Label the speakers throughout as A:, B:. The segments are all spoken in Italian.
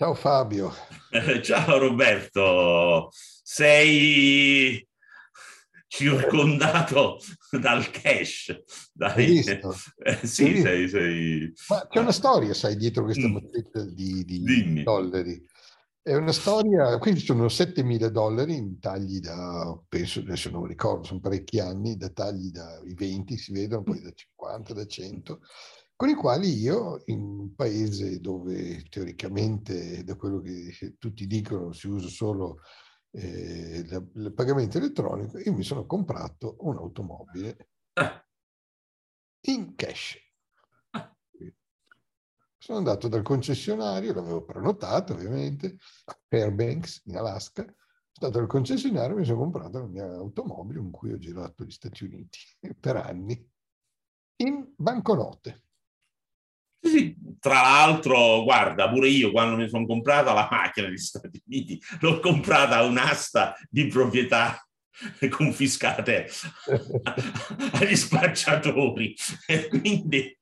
A: Ciao Fabio.
B: ciao Roberto, sei circondato dal cash. Dai.
A: Eh, sì, sei, sei, Ma c'è una storia, sai, dietro questa mm. di, di dollari. È una storia, qui ci sono 7 mila dollari in tagli da, penso, adesso non ricordo, sono parecchi anni, da tagli da 20 si vedono, poi da 50, da 100, con i quali io, in un paese dove teoricamente, da quello che tutti dicono, si usa solo eh, il pagamento elettronico, io mi sono comprato un'automobile in cash sono andato dal concessionario, l'avevo prenotato ovviamente, a Fairbanks in Alaska, sono stato al concessionario e mi sono comprato la mia automobile con cui ho girato gli Stati Uniti per anni, in banconote.
B: Sì, tra l'altro, guarda, pure io quando mi sono comprata la macchina negli Stati Uniti, l'ho comprata a un'asta di proprietà confiscate agli spacciatori. E quindi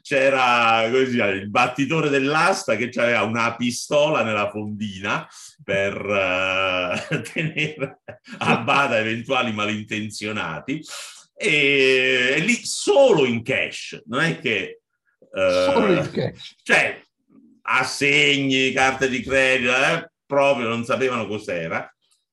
B: c'era così, il battitore dell'asta che aveva una pistola nella fondina per uh, tenere a bada eventuali malintenzionati e, e, lì solo in cash, non è che... Cash. Cioè, assegni, carte di credito, eh, proprio non sapevano cos'era.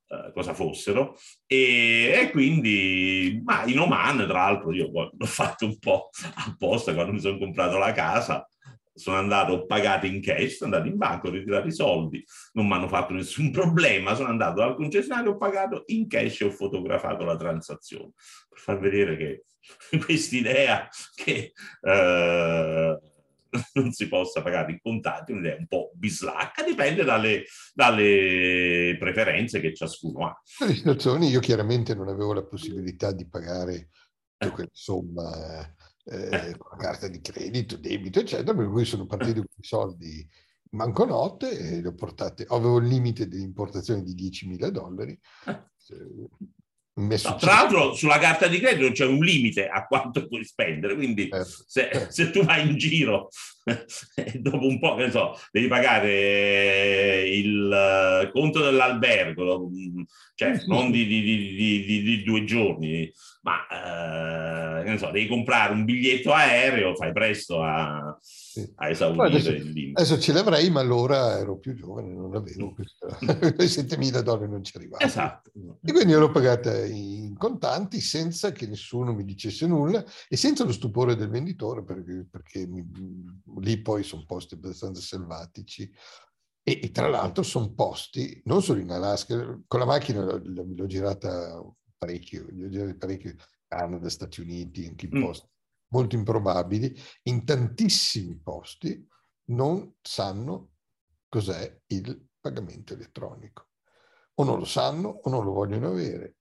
B: Uh, cosa fossero e, e, quindi ma in Oman tra l'altro io l'ho fatto un po' apposta quando mi sono comprato la casa sono andato, ho pagato in cash, sono andato in banca, ho ritirato i soldi, non mi hanno fatto nessun problema, sono andato al concessionario, ho pagato in cash e ho fotografato la transazione, per far vedere che quest'idea che eh, non si possa pagare in contanti, un'idea un po' bislacca, dipende dalle, dalle preferenze che ciascuno ha.
A: Nelle situazioni io chiaramente non avevo la possibilità di pagare quella somma eh, eh. con la carta di credito, debito, eccetera, per cui sono partito con i soldi banconote e li ho portate, avevo il limite dell'importazione di 10.000 dollari. Eh.
B: No, tra l'altro sulla carta di credito c'è un limite a quanto puoi spendere, quindi eh, se, eh. se, tu vai in giro dopo un po', che ne so, devi pagare il conto dell'albergo, cioè non di, di, di, di due giorni, ma eh, so, devi comprare un biglietto aereo, fai presto a, sì. a esaurire
A: adesso, il limite. Adesso ce l'avrei, ma allora ero più giovane, non avevo questa, quei 7.000 dollari non ci arrivavo.
B: Esatto.
A: E quindi l'ho pagata in contanti senza che nessuno mi dicesse nulla e senza lo stupore del venditore, perché, perché mi, lì poi sono posti abbastanza selvatici. E, e tra l'altro sono posti, non solo in Alaska, con la macchina l'ho, l'ho girata parecchio, io direi parecchio, Canada, Stati Uniti, anche in mm. posti molto improbabili, in tantissimi posti non sanno cos'è il pagamento elettronico. O non lo sanno o non lo vogliono avere.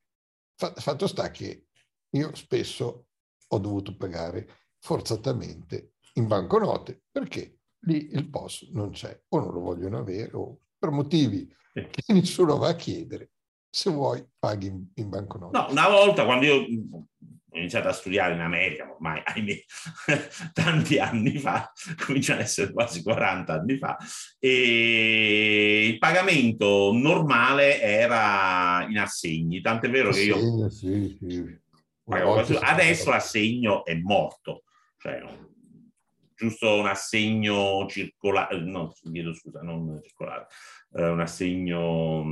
A: Fatto sta che io spesso ho dovuto pagare forzatamente in banconote perché lì il POS non c'è o non lo vogliono avere o per motivi che nessuno va a chiedere se vuoi paghi in, in banconote.
B: No, una volta quando io ho iniziato a studiare in America, ormai ahimè, tanti anni fa, cominciano ad essere quasi 40 anni fa, e il pagamento normale era in assegni, tant'è vero che io... Sì, sì. Adesso l'assegno è morto, cioè giusto un assegno circolare, no, chiedo scusa, non circolare, eh, un assegno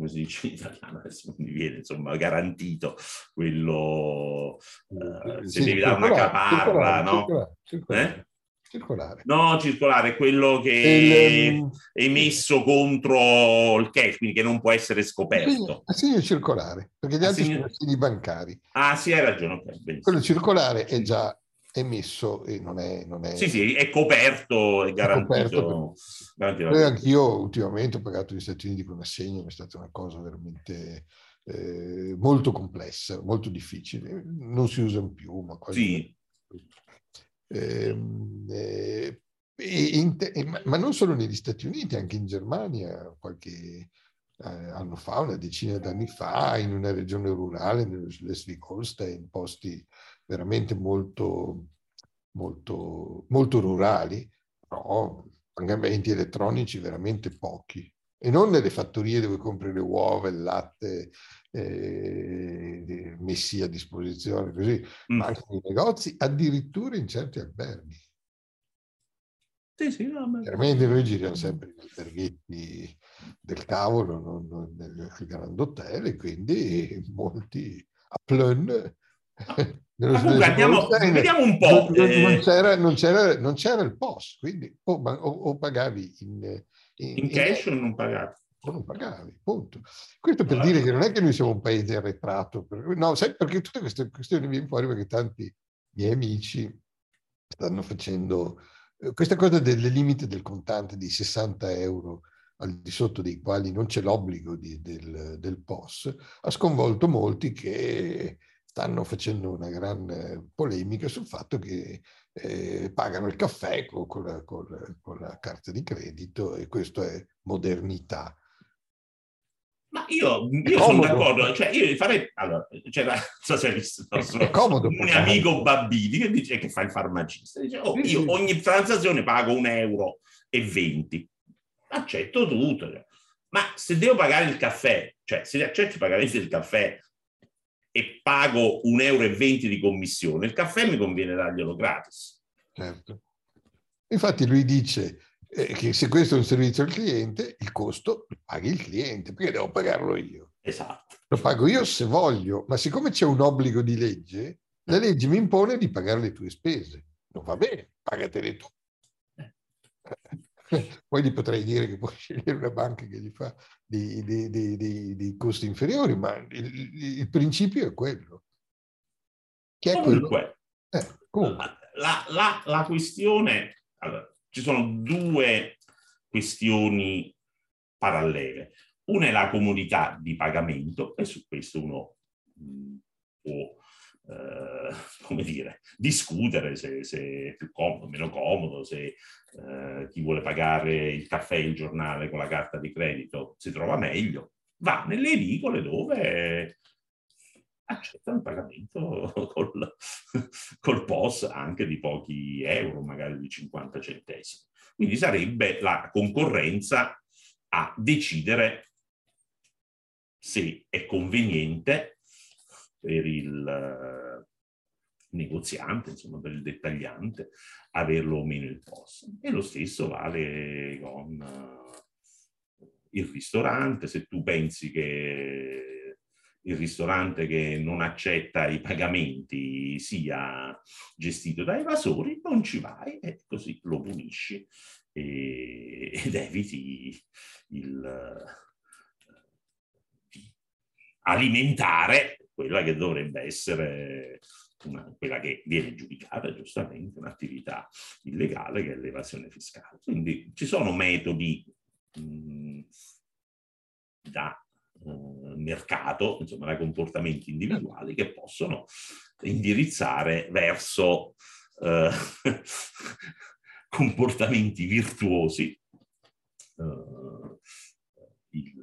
B: come si dice in italiano, adesso non mi viene, insomma, garantito quello, uh, se sì, devi dare una caparra, no? Circolare, circolare. Eh?
A: circolare.
B: No, circolare, quello che il, è emesso contro il cash, quindi che non può essere scoperto.
A: Assegno circolare, perché gli altri sono assegni bancari.
B: Ah, sì, hai ragione. Okay,
A: quello circolare è già emesso e non è, non è...
B: Sì, sì, è coperto, è garantito.
A: È coperto anch'io ultimamente ho pagato gli Stati Uniti con un assegno, è stata una cosa veramente eh, molto complessa, molto difficile. Non si usano più, ma quasi... Sì. Ehm, eh, eh, ma, ma non solo negli Stati Uniti, anche in Germania, qualche eh, anno fa, una decina d'anni fa, in una regione rurale, nello Schleswig-Holstein, posti veramente molto, molto, molto rurali, però pagamenti elettronici veramente pochi e non nelle fattorie dove compri le uova, il latte eh, messi a disposizione così, mm. ma anche nei negozi, addirittura in certi alberghi.
B: Sì, sì, no, ma...
A: Chiaramente noi giriamo sempre in alberghetti del cavolo, non, non nel Grand Hotel, e quindi molti a Plön
B: Comunque andiamo, vediamo un po'.
A: Non, non, eh. c'era, non, c'era, non, c'era, il POS, quindi o, o, o pagavi in,
B: in, in cash in, o non pagavi?
A: O non pagavi, punto. Questo per allora. dire che non è che noi siamo un paese arretrato, no, sai, perché tutte queste questioni vengono fuori perché tanti miei amici stanno facendo eh, questa cosa del limite del contante di 60 euro al di sotto dei quali non c'è l'obbligo di, del, del POS, ha sconvolto molti che stanno facendo una gran polemica sul fatto che eh, pagano il caffè con, con, la, con, la, con, la, carta di credito e questo è modernità.
B: Ma io, io sono d'accordo, cioè io farei, allora, c'era, non so se hai visto il
A: è comodo,
B: un amico Babbini che dice che fa il farmacista, dice, oh, io ogni transazione pago un euro e venti, accetto tutto, ma se devo pagare il caffè, cioè se accetto i pagamenti del caffè e pago 1,20 euro di commissione, il caffè mi conviene darglielo gratis.
A: Certo. Infatti lui dice eh, che se questo è un servizio al cliente, il costo lo paghi il cliente, perché devo pagarlo io.
B: Esatto.
A: Lo pago io se voglio, ma siccome c'è un obbligo di legge, la legge mi impone di pagare le tue spese. Non va bene, pagatele tu. Poi gli potrei dire che puoi scegliere una banca che gli fa dei, dei, dei, dei costi inferiori, ma il, il, principio è quello.
B: Che è comunque, quello... Eh, comunque. La, la, la, questione, allora, ci sono due questioni parallele. Una è la comunità di pagamento e su questo uno mh, può eh, come dire, discutere se, se, è più comodo, meno comodo, se eh, chi vuole pagare il caffè e il giornale con la carta di credito si trova meglio, va nelle edicole dove accettano il pagamento col, col POS anche di pochi euro, magari di 50 centesimi. Quindi sarebbe la concorrenza a decidere se è conveniente per il eh, negoziante, insomma per il dettagliante, averlo o meno il POS. E lo stesso vale con uh, il ristorante, se tu pensi che il ristorante che non accetta i pagamenti sia gestito da evasori, non ci vai e così lo punisci e, ed eviti il, di alimentare quella che dovrebbe essere una, quella che viene giudicata giustamente un'attività illegale che è l'evasione fiscale. Quindi ci sono metodi mh, da uh, mercato, insomma da comportamenti individuali che possono indirizzare verso uh, comportamenti virtuosi uh, il,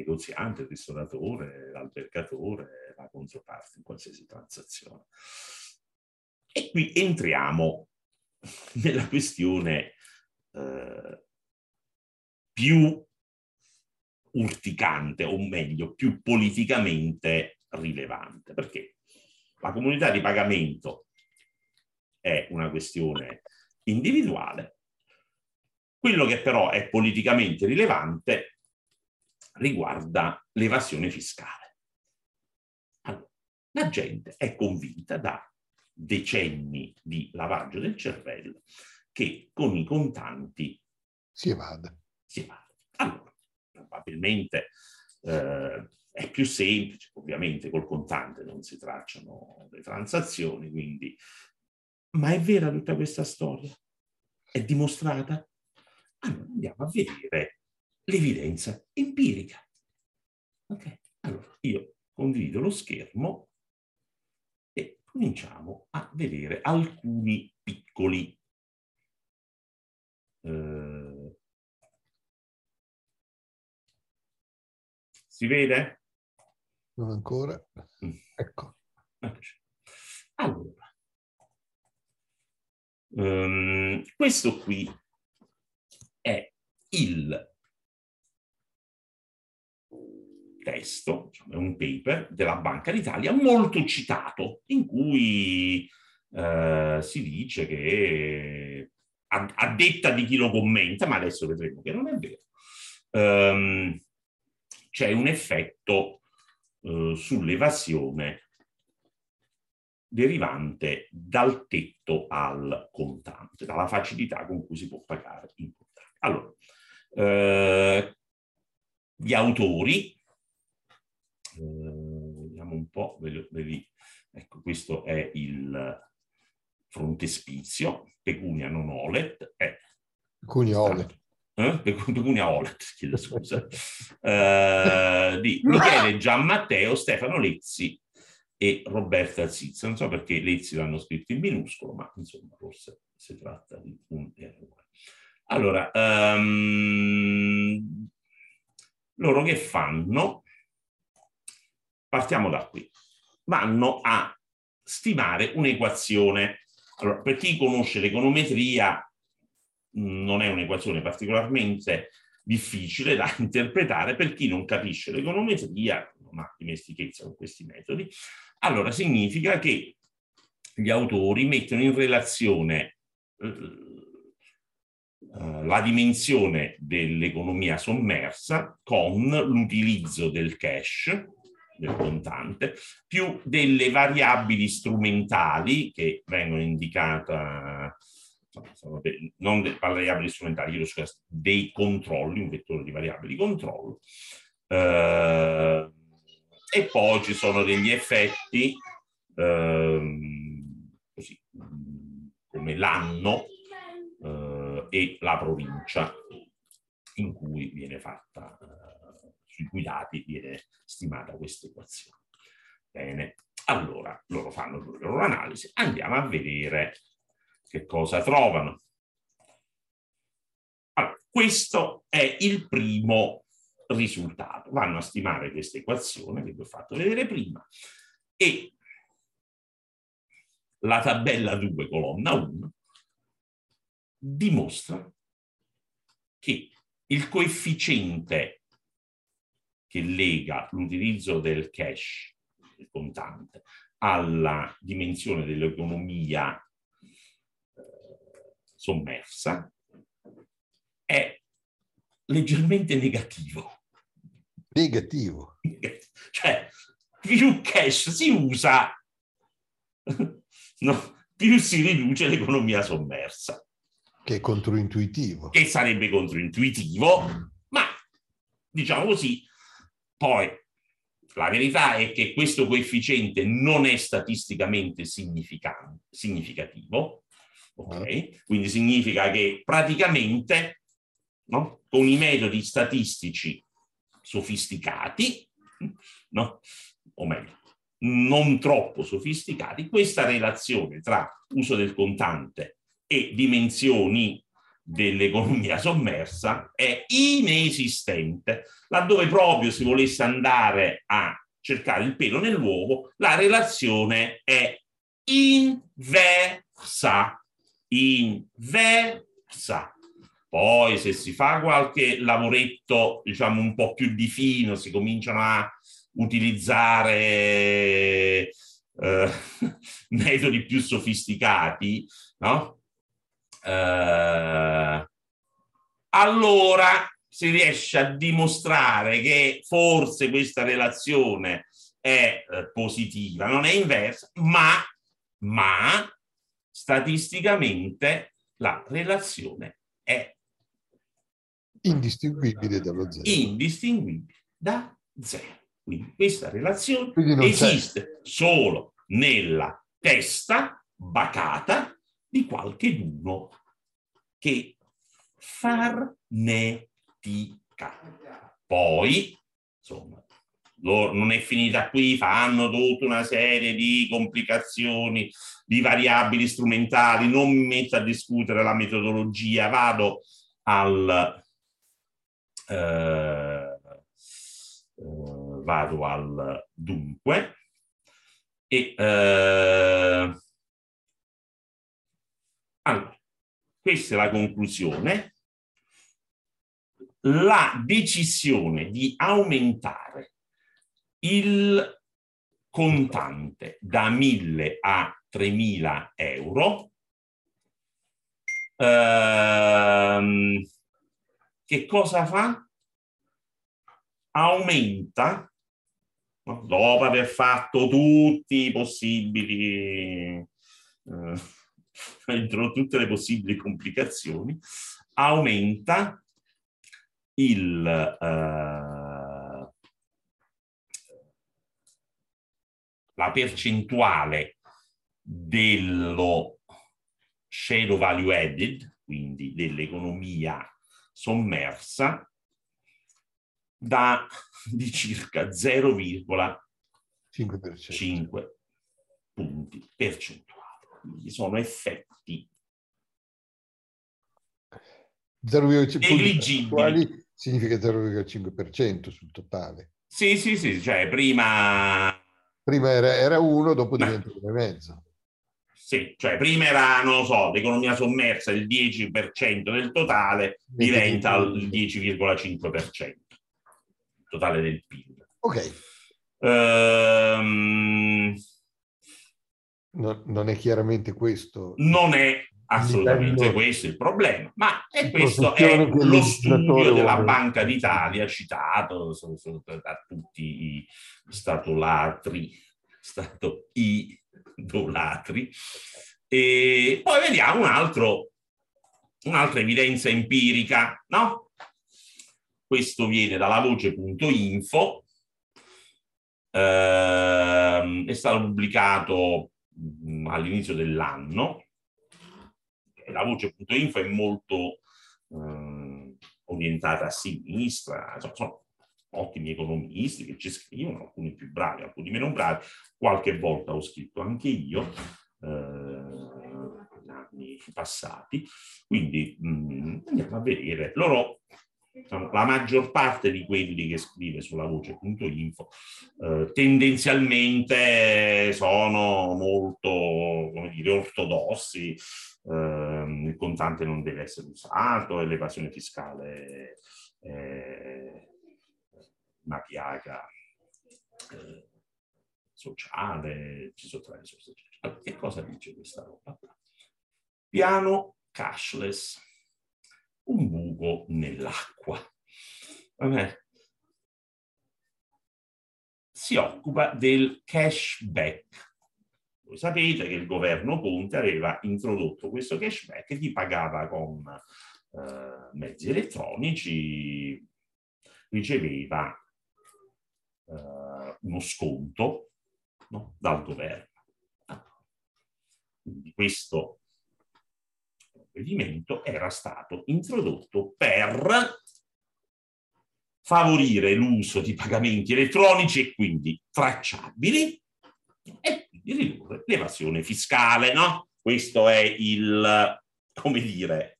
B: negoziante, il ristoratore, l'albergatore, la controparte in qualsiasi transazione. E qui entriamo nella questione eh, più urticante, o meglio, più politicamente rilevante, perché la comunità di pagamento è una questione individuale, quello che però è politicamente rilevante riguarda l'evasione fiscale. Allora, la gente è convinta da decenni di lavaggio del cervello che con i contanti
A: si evada.
B: Si evada. Allora, probabilmente eh, è più semplice, ovviamente col contante non si tracciano le transazioni, quindi... Ma è vera tutta questa storia? È dimostrata? Allora andiamo a vedere l'evidenza empirica. Ok, allora io condivido lo schermo e cominciamo a vedere alcuni piccoli eh, si vede?
A: Non ancora. Mm. Ecco.
B: Allora, um, questo qui il testo, diciamo, è un paper della Banca d'Italia molto citato, in cui eh, si dice che a, a, detta di chi lo commenta, ma adesso vedremo che non è vero, ehm, c'è un effetto eh, sull'evasione derivante dal tetto al contante, dalla facilità con cui si può pagare in contante. Allora, eh, gli autori, un po', vedi, ecco questo è il frontespizio, pecunia non olet, è
A: pecunia olet.
B: Eh? Pecunia Olet, chiedo scusa, eh, di Michele Gianmatteo, Stefano Lezzi e Roberta Zizza. Non so perché Lezzi l'hanno scritto in minuscolo, ma insomma forse si tratta di un errore. Allora, um, loro che fanno? Partiamo da qui. Vanno a stimare un'equazione. Allora, per chi conosce l'econometria, non è un'equazione particolarmente difficile da interpretare per chi non capisce l'econometria, non ha dimestichezza con questi metodi, allora significa che gli autori mettono in relazione eh, la dimensione dell'economia sommersa con l'utilizzo del cash, del contante, più delle variabili strumentali che vengono indicate, non delle variabili strumentali, dei controlli, un vettore di variabili di controllo, eh, e poi ci sono degli effetti ehm, così, come l'anno eh, e la provincia in cui viene fatta, eh, sui cui dati viene stimata questa equazione. Bene, allora loro fanno le loro analisi, andiamo a vedere che cosa trovano. Allora, questo è il primo risultato. Vanno a stimare questa equazione che vi ho fatto vedere prima e la tabella 2, colonna 1, dimostra che il coefficiente che lega l'utilizzo del cash, il contante, alla dimensione dell'economia eh, sommersa è leggermente negativo
A: negativo.
B: Cioè, più cash si usa, no, più si riduce l'economia sommersa.
A: Che è controintuitivo.
B: Che sarebbe controintuitivo, ma diciamo così, poi la verità è che questo coefficiente non è statisticamente significativo, ok? Ah. Quindi significa che praticamente no, con i metodi statistici sofisticati, no? o meglio, non troppo sofisticati, questa relazione tra uso del contante e dimensioni dell'economia sommersa è inesistente. Laddove proprio si volesse andare a cercare il pelo nell'uovo, la relazione è inversa. Inversa. Poi se si fa qualche lavoretto, diciamo, un po' più di fino, si cominciano a utilizzare eh, metodi più sofisticati, no? Eh, allora si riesce a dimostrare che forse questa relazione è eh, positiva, non è inversa, ma, ma statisticamente la relazione è
A: indistinguibile dallo zero.
B: Indistinguibile da zero. Quindi questa relazione Quindi esiste c'è. solo nella testa bacata di qualcheduno che farnetica. Poi, insomma, non è finita qui, fanno tutta una serie di complicazioni, di variabili strumentali, non mi metto a discutere la metodologia, vado al eh, eh, vado al dunque e eh, allora, questa è la conclusione la decisione di aumentare il contante da 1000 a 3000 euro ehm, che cosa fa? Aumenta, no? dopo aver fatto tutti i possibili, eh, entro tutte le possibili complicazioni, aumenta il, eh, la percentuale dello shadow value added, quindi dell'economia sommersa, da di circa 0,5 punti percentuali. Quindi sono effetti
A: 0,5 significa 0,5% sul totale.
B: Sì, sì, sì, cioè prima...
A: Prima era, era 1, dopo diventa 1,5.
B: Sì, cioè prima era, non lo so, l'economia sommersa il 10% del totale, diventa il 10,5% totale del PIL.
A: Ok.
B: Ehm,
A: no, non è chiaramente questo.
B: Non è assolutamente questo il problema, ma è questo è lo studio della vuole. Banca d'Italia citato da tutti i statolatri, stato idolatri. E poi vediamo un altro, un'altra evidenza empirica, no? Questo viene dalla voce.info, eh, è stato pubblicato all'inizio dell'anno. La voce.info è molto eh, orientata a sinistra, insomma, sono ottimi economisti che ci scrivono, alcuni più bravi, alcuni meno bravi. Qualche volta ho scritto anche io. Eh, anni passati, quindi mh, andiamo a vedere. Loro diciamo, la maggior parte di quelli che scrive sulla voce.info eh, tendenzialmente sono molto, come dire, ortodossi, eh, il contante non deve essere usato e l'evasione fiscale è una piaga eh, sociale, ci sottrae sociale. Che cosa dice questa roba? Piano cashless un buco nell'acqua. Si occupa del cashback. Voi sapete che il governo Conte aveva introdotto questo cashback e chi pagava con eh, mezzi elettronici riceveva eh, uno sconto no? dal governo. Quindi questo provvedimento era stato introdotto per favorire l'uso di pagamenti elettronici e quindi tracciabili e quindi ridurre l'evasione fiscale, no? Questo è il, come dire,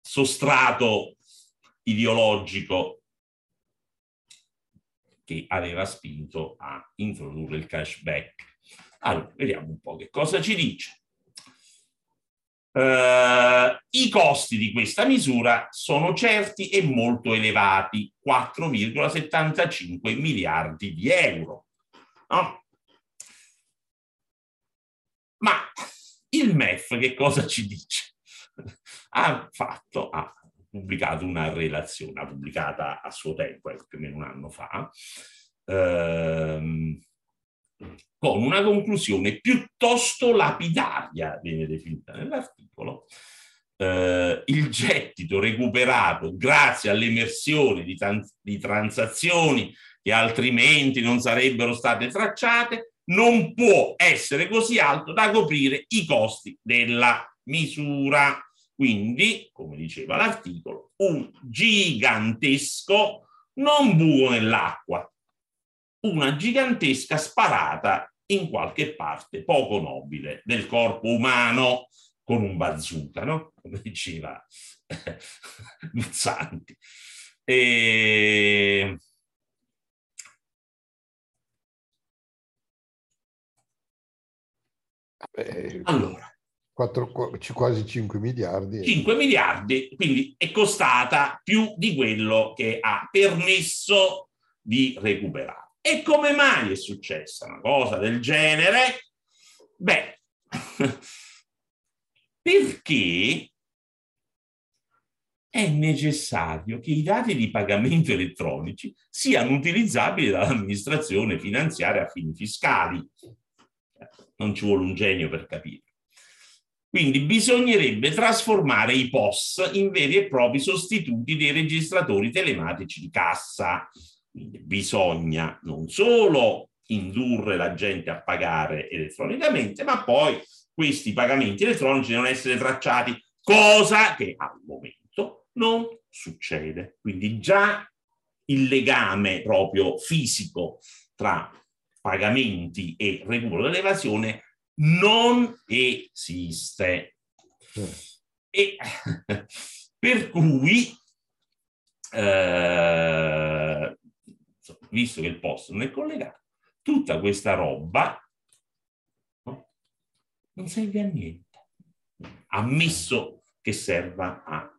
B: sostrato ideologico che aveva spinto a introdurre il cashback. Allora, vediamo un po' che cosa ci dice. Uh, I costi di questa misura sono certi e molto elevati, 4,75 miliardi di euro. No? Ma il MEF che cosa ci dice? Ha fatto, ha pubblicato una relazione, pubblicata a suo tempo, eh, più o meno un anno fa, ehm, con una conclusione piuttosto lapidaria, viene definita nell'articolo. Eh, il gettito recuperato grazie all'emersione di, di transazioni che altrimenti non sarebbero state tracciate non può essere così alto da coprire i costi della misura. Quindi, come diceva l'articolo, un gigantesco non buco nell'acqua, una gigantesca sparata in qualche parte poco nobile del corpo umano con un bazooka, no? come diceva Guzzanti. E... Allora,
A: 4, quasi 5 miliardi.
B: 5 miliardi, quindi è costata più di quello che ha permesso di recuperare. E come mai è successa una cosa del genere? Beh, perché è necessario che i dati di pagamento elettronici siano utilizzabili dall'amministrazione finanziaria a fini fiscali. Non ci vuole un genio per capire. Quindi bisognerebbe trasformare i POS in veri e propri sostituti dei registratori telematici di cassa. Quindi bisogna non solo indurre la gente a pagare elettronicamente, ma poi questi pagamenti elettronici devono essere tracciati, cosa che al momento non succede. Quindi già il legame proprio fisico tra pagamenti e recupero dell'evasione non esiste. E per cui, eh, visto che il post non è collegato, tutta questa roba no, non serve a niente, ammesso che serva a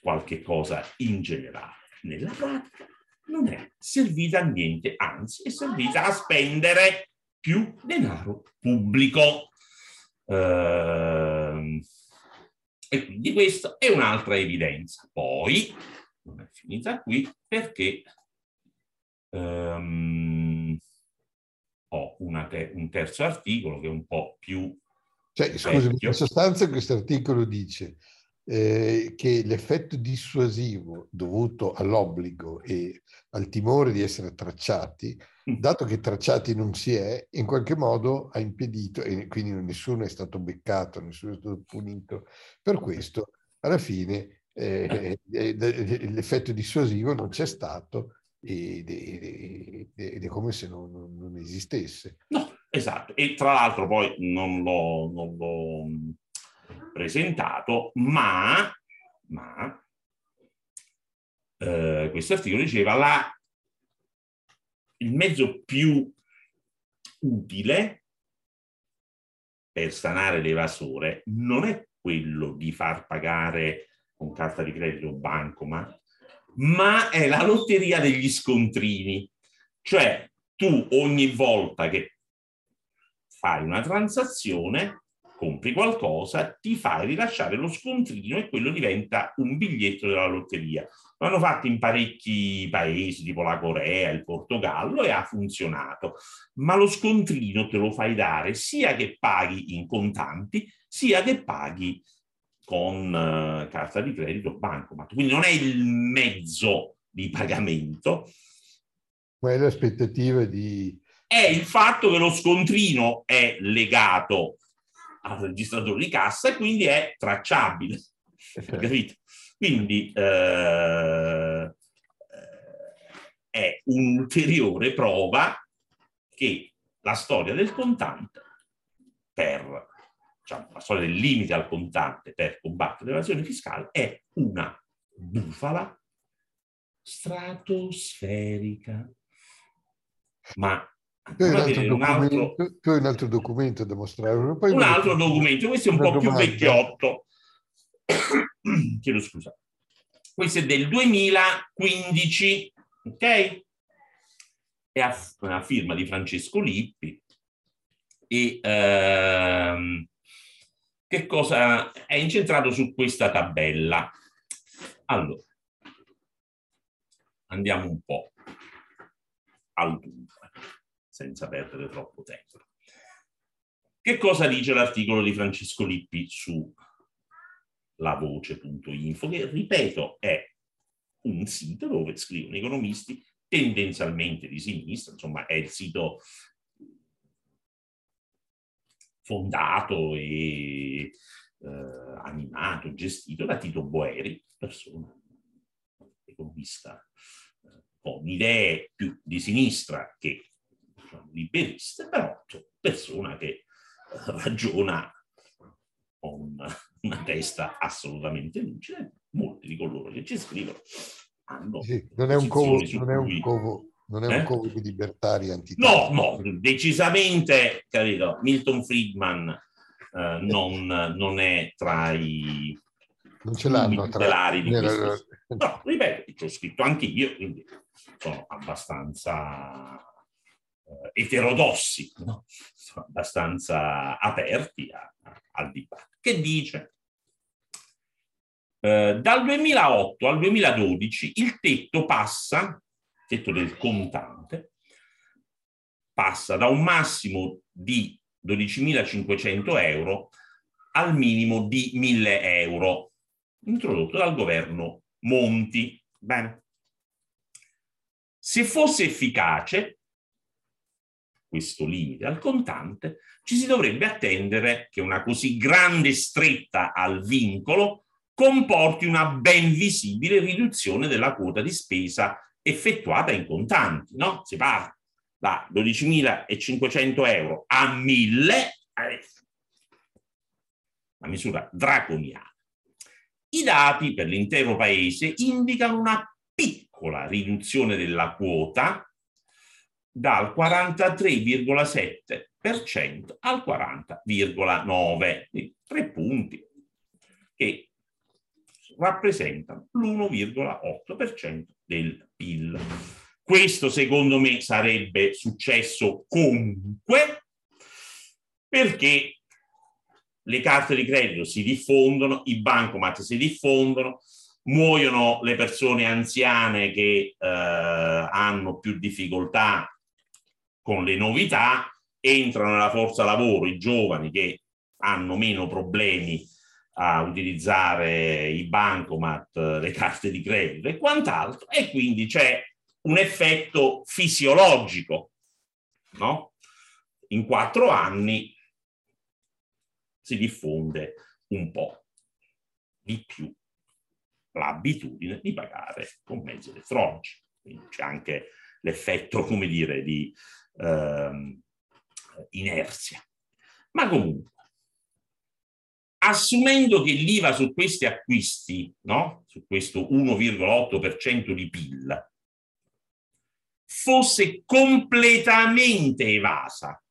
B: qualche cosa in generale. Nella pratica non è servita a niente, anzi è servita a spendere più denaro pubblico. Eh, e quindi questa è un'altra evidenza. Poi, non è finita qui, perché ehm, ho te un terzo articolo che è un po' più...
A: Cioè, scusami, in sostanza questo articolo dice eh, che l'effetto dissuasivo dovuto all'obbligo e al timore di essere tracciati, mm. dato che tracciati non si è, in qualche modo ha impedito, e quindi nessuno è stato beccato, nessuno è stato punito per questo, alla fine eh, eh, eh l'effetto dissuasivo non c'è stato ed, ed, ed è come se non, non, esistesse.
B: No, esatto. E tra l'altro poi non l'ho, non l'ho presentato, ma, ma eh, questo articolo diceva la, il mezzo più utile per stanare l'evasore non è quello di far pagare con carta di credito o bancomat, ma è la lotteria degli scontrini. Cioè, tu ogni volta che fai una transazione compri qualcosa, ti fai rilasciare lo scontrino e quello diventa un biglietto della lotteria. Lo hanno fatto in parecchi paesi, tipo la Corea, il Portogallo, e ha funzionato. Ma lo scontrino te lo fai dare sia che paghi in contanti, sia che paghi con uh, carta di credito o bancomat. Quindi non è il mezzo di pagamento.
A: Ma è l'aspettativa di...
B: È il fatto che lo scontrino è legato al registratore di cassa e quindi è tracciabile. Okay. Capito? Quindi eh, eh, è un'ulteriore prova che la storia del contante per diciamo, la storia del limite al contante per combattere l'evasione fiscale è una bufala stratosferica. Ma
A: tu hai, un altro, un, altro, tu hai un altro documento da mostrare.
B: Poi un altro documento, questo è un po' domanda. più vecchiotto. Chiedo scusa. Questo è del 2015, ok? È una firma di Francesco Lippi. E ehm, che cosa è incentrato su questa tabella? Allora, andiamo un po' al dunque senza perdere troppo tempo. Che cosa dice l'articolo di Francesco Lippi su lavoce.info, che ripeto è un sito dove scrivono economisti tendenzialmente di sinistra, insomma è il sito fondato e eh, animato, gestito da Tito Boeri, persona economista eh, con idee più di sinistra che diciamo, liberiste, però cioè, persona che ragiona con una testa assolutamente lucida. Molti di coloro che ci scrivono hanno
A: sì, non è un covo, non è un covo, non è eh? un covo di libertari
B: antitetici. No, no, decisamente, capito, Milton Friedman eh, non, non, è tra i
A: non ce l'hanno
B: tra di nella... No, ripeto, ci ho scritto anche io, quindi sono abbastanza eh, eterodossi, no? sono abbastanza aperti a, a, al dibattito. Che dice? Eh, dal 2008 al 2012 il tetto passa, tetto del contante, passa da un massimo di 12.500 euro al minimo di 1.000 euro, introdotto dal governo Monti. Bene. Se fosse efficace questo limite al contante, ci si dovrebbe attendere che una così grande stretta al vincolo comporti una ben visibile riduzione della quota di spesa effettuata in contanti. No? Si parla da 12.500 euro a 1.000, eh, una misura draconiana. I dati per l'intero paese indicano una piccola riduzione della quota dal 43,7% al 40,9%, tre punti che rappresentano l'1,8% del PIL. Questo secondo me sarebbe successo comunque perché le carte di credito si diffondono, i bancomat si diffondono, muoiono le persone anziane che eh, hanno più difficoltà con le novità, entrano nella forza lavoro i giovani che hanno meno problemi a utilizzare i bancomat, le carte di credito e quant'altro, e quindi c'è un effetto fisiologico, no? In quattro anni si diffonde un po' di più l'abitudine di pagare con mezzi elettronici. Quindi c'è anche l'effetto, come dire, di ehm, inerzia. Ma comunque, assumendo che l'IVA su questi acquisti, no? su questo 1,8% di PIL, fosse completamente evasa,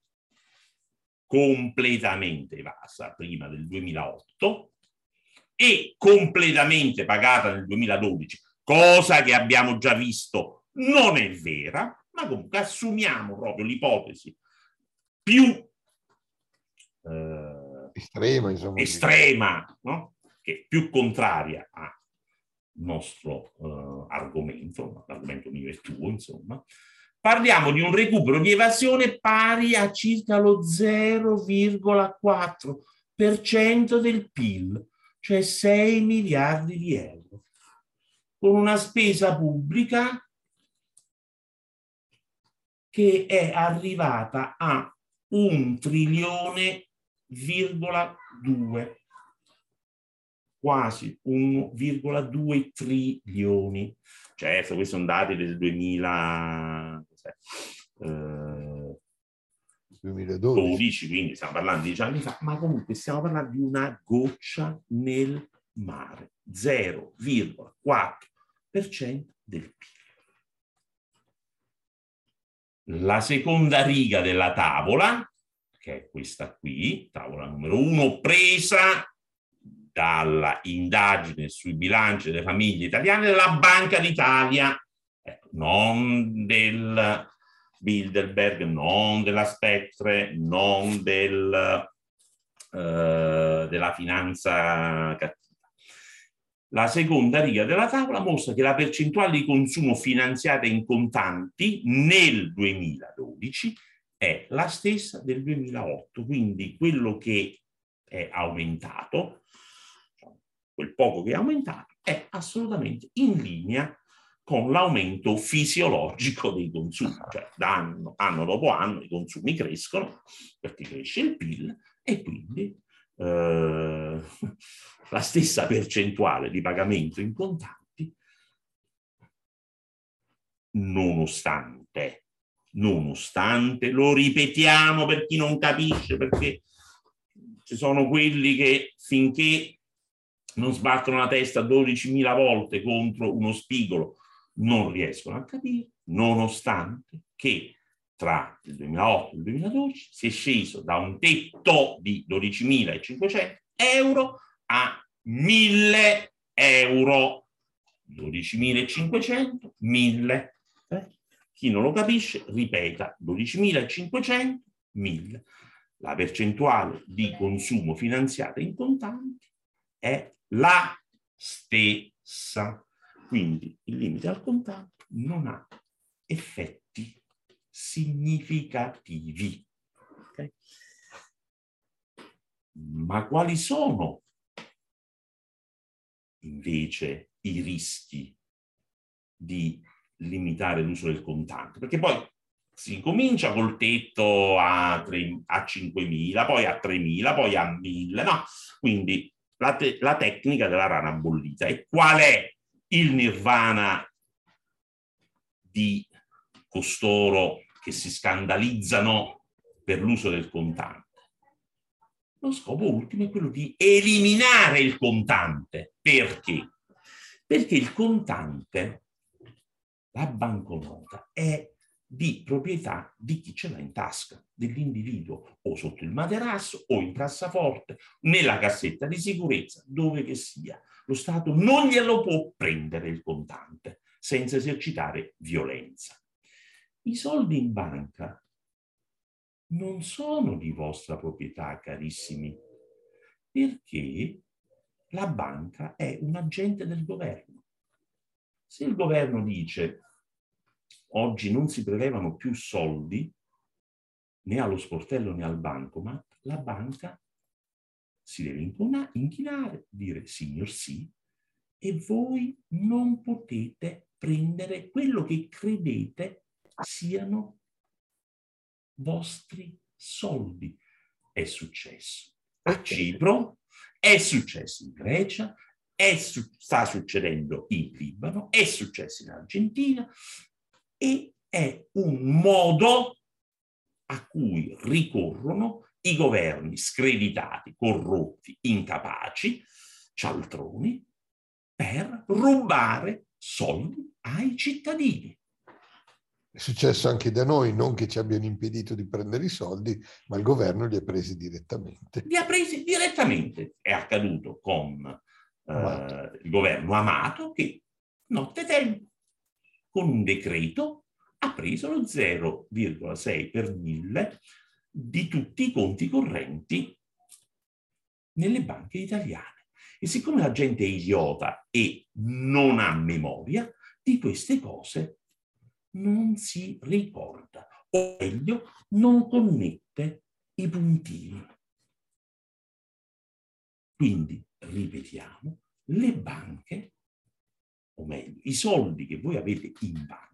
B: completamente evasa prima del 2008 e completamente pagata nel 2012, cosa che abbiamo già visto non è vera, ma comunque assumiamo proprio l'ipotesi più
A: eh, estrema, insomma,
B: estrema no? che più contraria al nostro uh, argomento, l'argomento mio e tuo, insomma, parliamo di un recupero di evasione pari a circa lo 0,4% del PIL, cioè 6 miliardi di euro, con una spesa pubblica che è arrivata a un trilione virgola due, quasi 1,2 trilioni. Certo, questi sono dati del 2000, eh, 2012, quindi stiamo parlando di dieci anni fa, ma comunque stiamo parlando di una goccia nel mare, 0,4% del PIL. La seconda riga della tavola, che è questa qui, tavola numero uno, presa dalla indagine sui bilanci delle famiglie italiane della Banca d'Italia, ecco, non del Bilderberg, non della Spectre, non del, eh, della finanza cattiva. La seconda riga della tavola mostra che la percentuale di consumo finanziata in contanti nel 2012 è la stessa del 2008, quindi quello che è aumentato, quel poco che è aumentato, è assolutamente in linea con l'aumento fisiologico dei consumi, cioè da anno, anno dopo anno i consumi crescono perché cresce il PIL e quindi eh, la stessa percentuale di pagamento in contanti, nonostante, nonostante, lo ripetiamo per chi non capisce, perché ci sono quelli che finché non sbattono la testa 12.000 volte contro uno spigolo non riescono a capire, nonostante che tra il 2008 e il 2012 si è sceso da un tetto di 12.500 euro a 1.000 euro. 12.500, 1.000. Eh? Chi non lo capisce, ripeta, 12.500, 1.000. La percentuale di consumo finanziata in contanti è la stessa. Quindi il limite al contanto non ha effetti significativi. Okay? Ma quali sono invece i rischi di limitare l'uso del contante? Perché poi si comincia col tetto a, 3, a 5.000, poi a 3.000, poi a 1.000, no? Quindi la, te- la tecnica della rana bollita. E qual è il nirvana di costoro che si scandalizzano per l'uso del contante? Lo scopo ultimo è quello di eliminare il contante. Perché? Perché il contante, la banconota, è di proprietà di chi ce l'ha in tasca, dell'individuo, o sotto il materasso, o in cassaforte, nella cassetta di sicurezza, dove che sia. Lo Stato non glielo può prendere il contante senza esercitare violenza. I soldi in banca non sono di vostra proprietà, carissimi, perché la banca è un agente del governo. Se il governo dice oggi non si prelevano più soldi né allo sportello né al bancomat, la banca si deve inchinare, dire signor sì, e voi non potete prendere quello che credete siano vostri soldi. È successo a Cipro, è successo in Grecia, è sta succedendo in Libano, è successo in Argentina, e è un modo a cui ricorrono i governi screditati, corrotti, incapaci, cialtroni, per rubare soldi ai cittadini.
A: È successo anche da noi, non che ci abbiano impedito di prendere i soldi, ma il governo li ha presi direttamente.
B: Li ha presi direttamente. È accaduto con eh, il governo Amato che notte tempo con un decreto ha preso lo 0,6 per mille di tutti i conti correnti nelle banche italiane. E siccome la gente è idiota e non ha memoria, di queste cose non si ricorda, o meglio, non connette i puntini. Quindi, ripetiamo, le banche o meglio, i soldi che voi avete in banca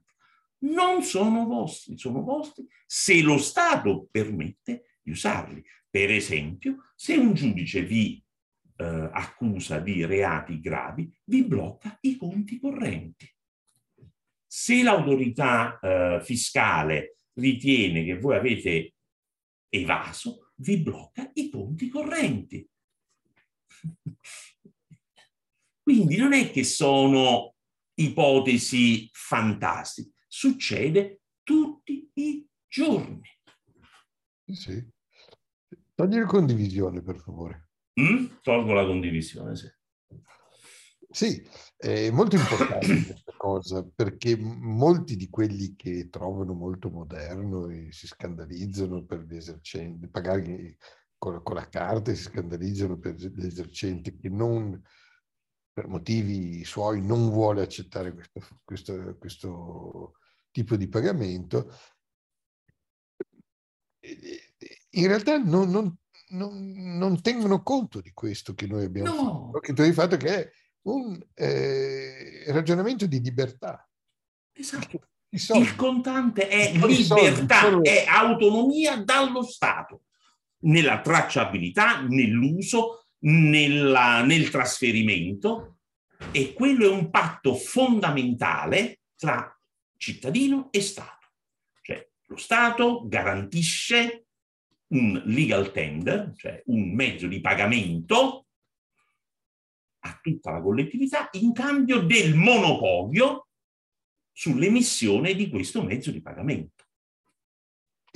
B: non sono vostri, sono vostri se lo Stato permette di usarli. Per esempio, se un giudice vi eh, accusa di reati gravi, vi blocca i conti correnti. Se l'autorità eh, fiscale ritiene che voi avete evaso, vi blocca i conti correnti. Quindi non è che sono ipotesi fantastiche, succede tutti i giorni.
A: Sì. Togli la condivisione, per favore.
B: Mm? Tolgo la condivisione, sì.
A: Sì, è molto importante questa cosa, perché molti di quelli che trovano molto moderno e si scandalizzano per gli esercenti, pagare con, con la carta e si scandalizzano per gli esercenti che non per motivi suoi non vuole accettare questo, questo, questo tipo di pagamento, in realtà non, non, non, non, tengono conto di questo che noi abbiamo no. fatto, che fatto che è un eh, ragionamento di libertà.
B: Esatto. Il contante è libertà, è autonomia dallo Stato nella tracciabilità, nell'uso, nella, nel trasferimento e quello è un patto fondamentale tra cittadino e Stato. Cioè lo Stato garantisce un legal tender, cioè un mezzo di pagamento a tutta la collettività in cambio del monopolio sull'emissione di questo mezzo di pagamento.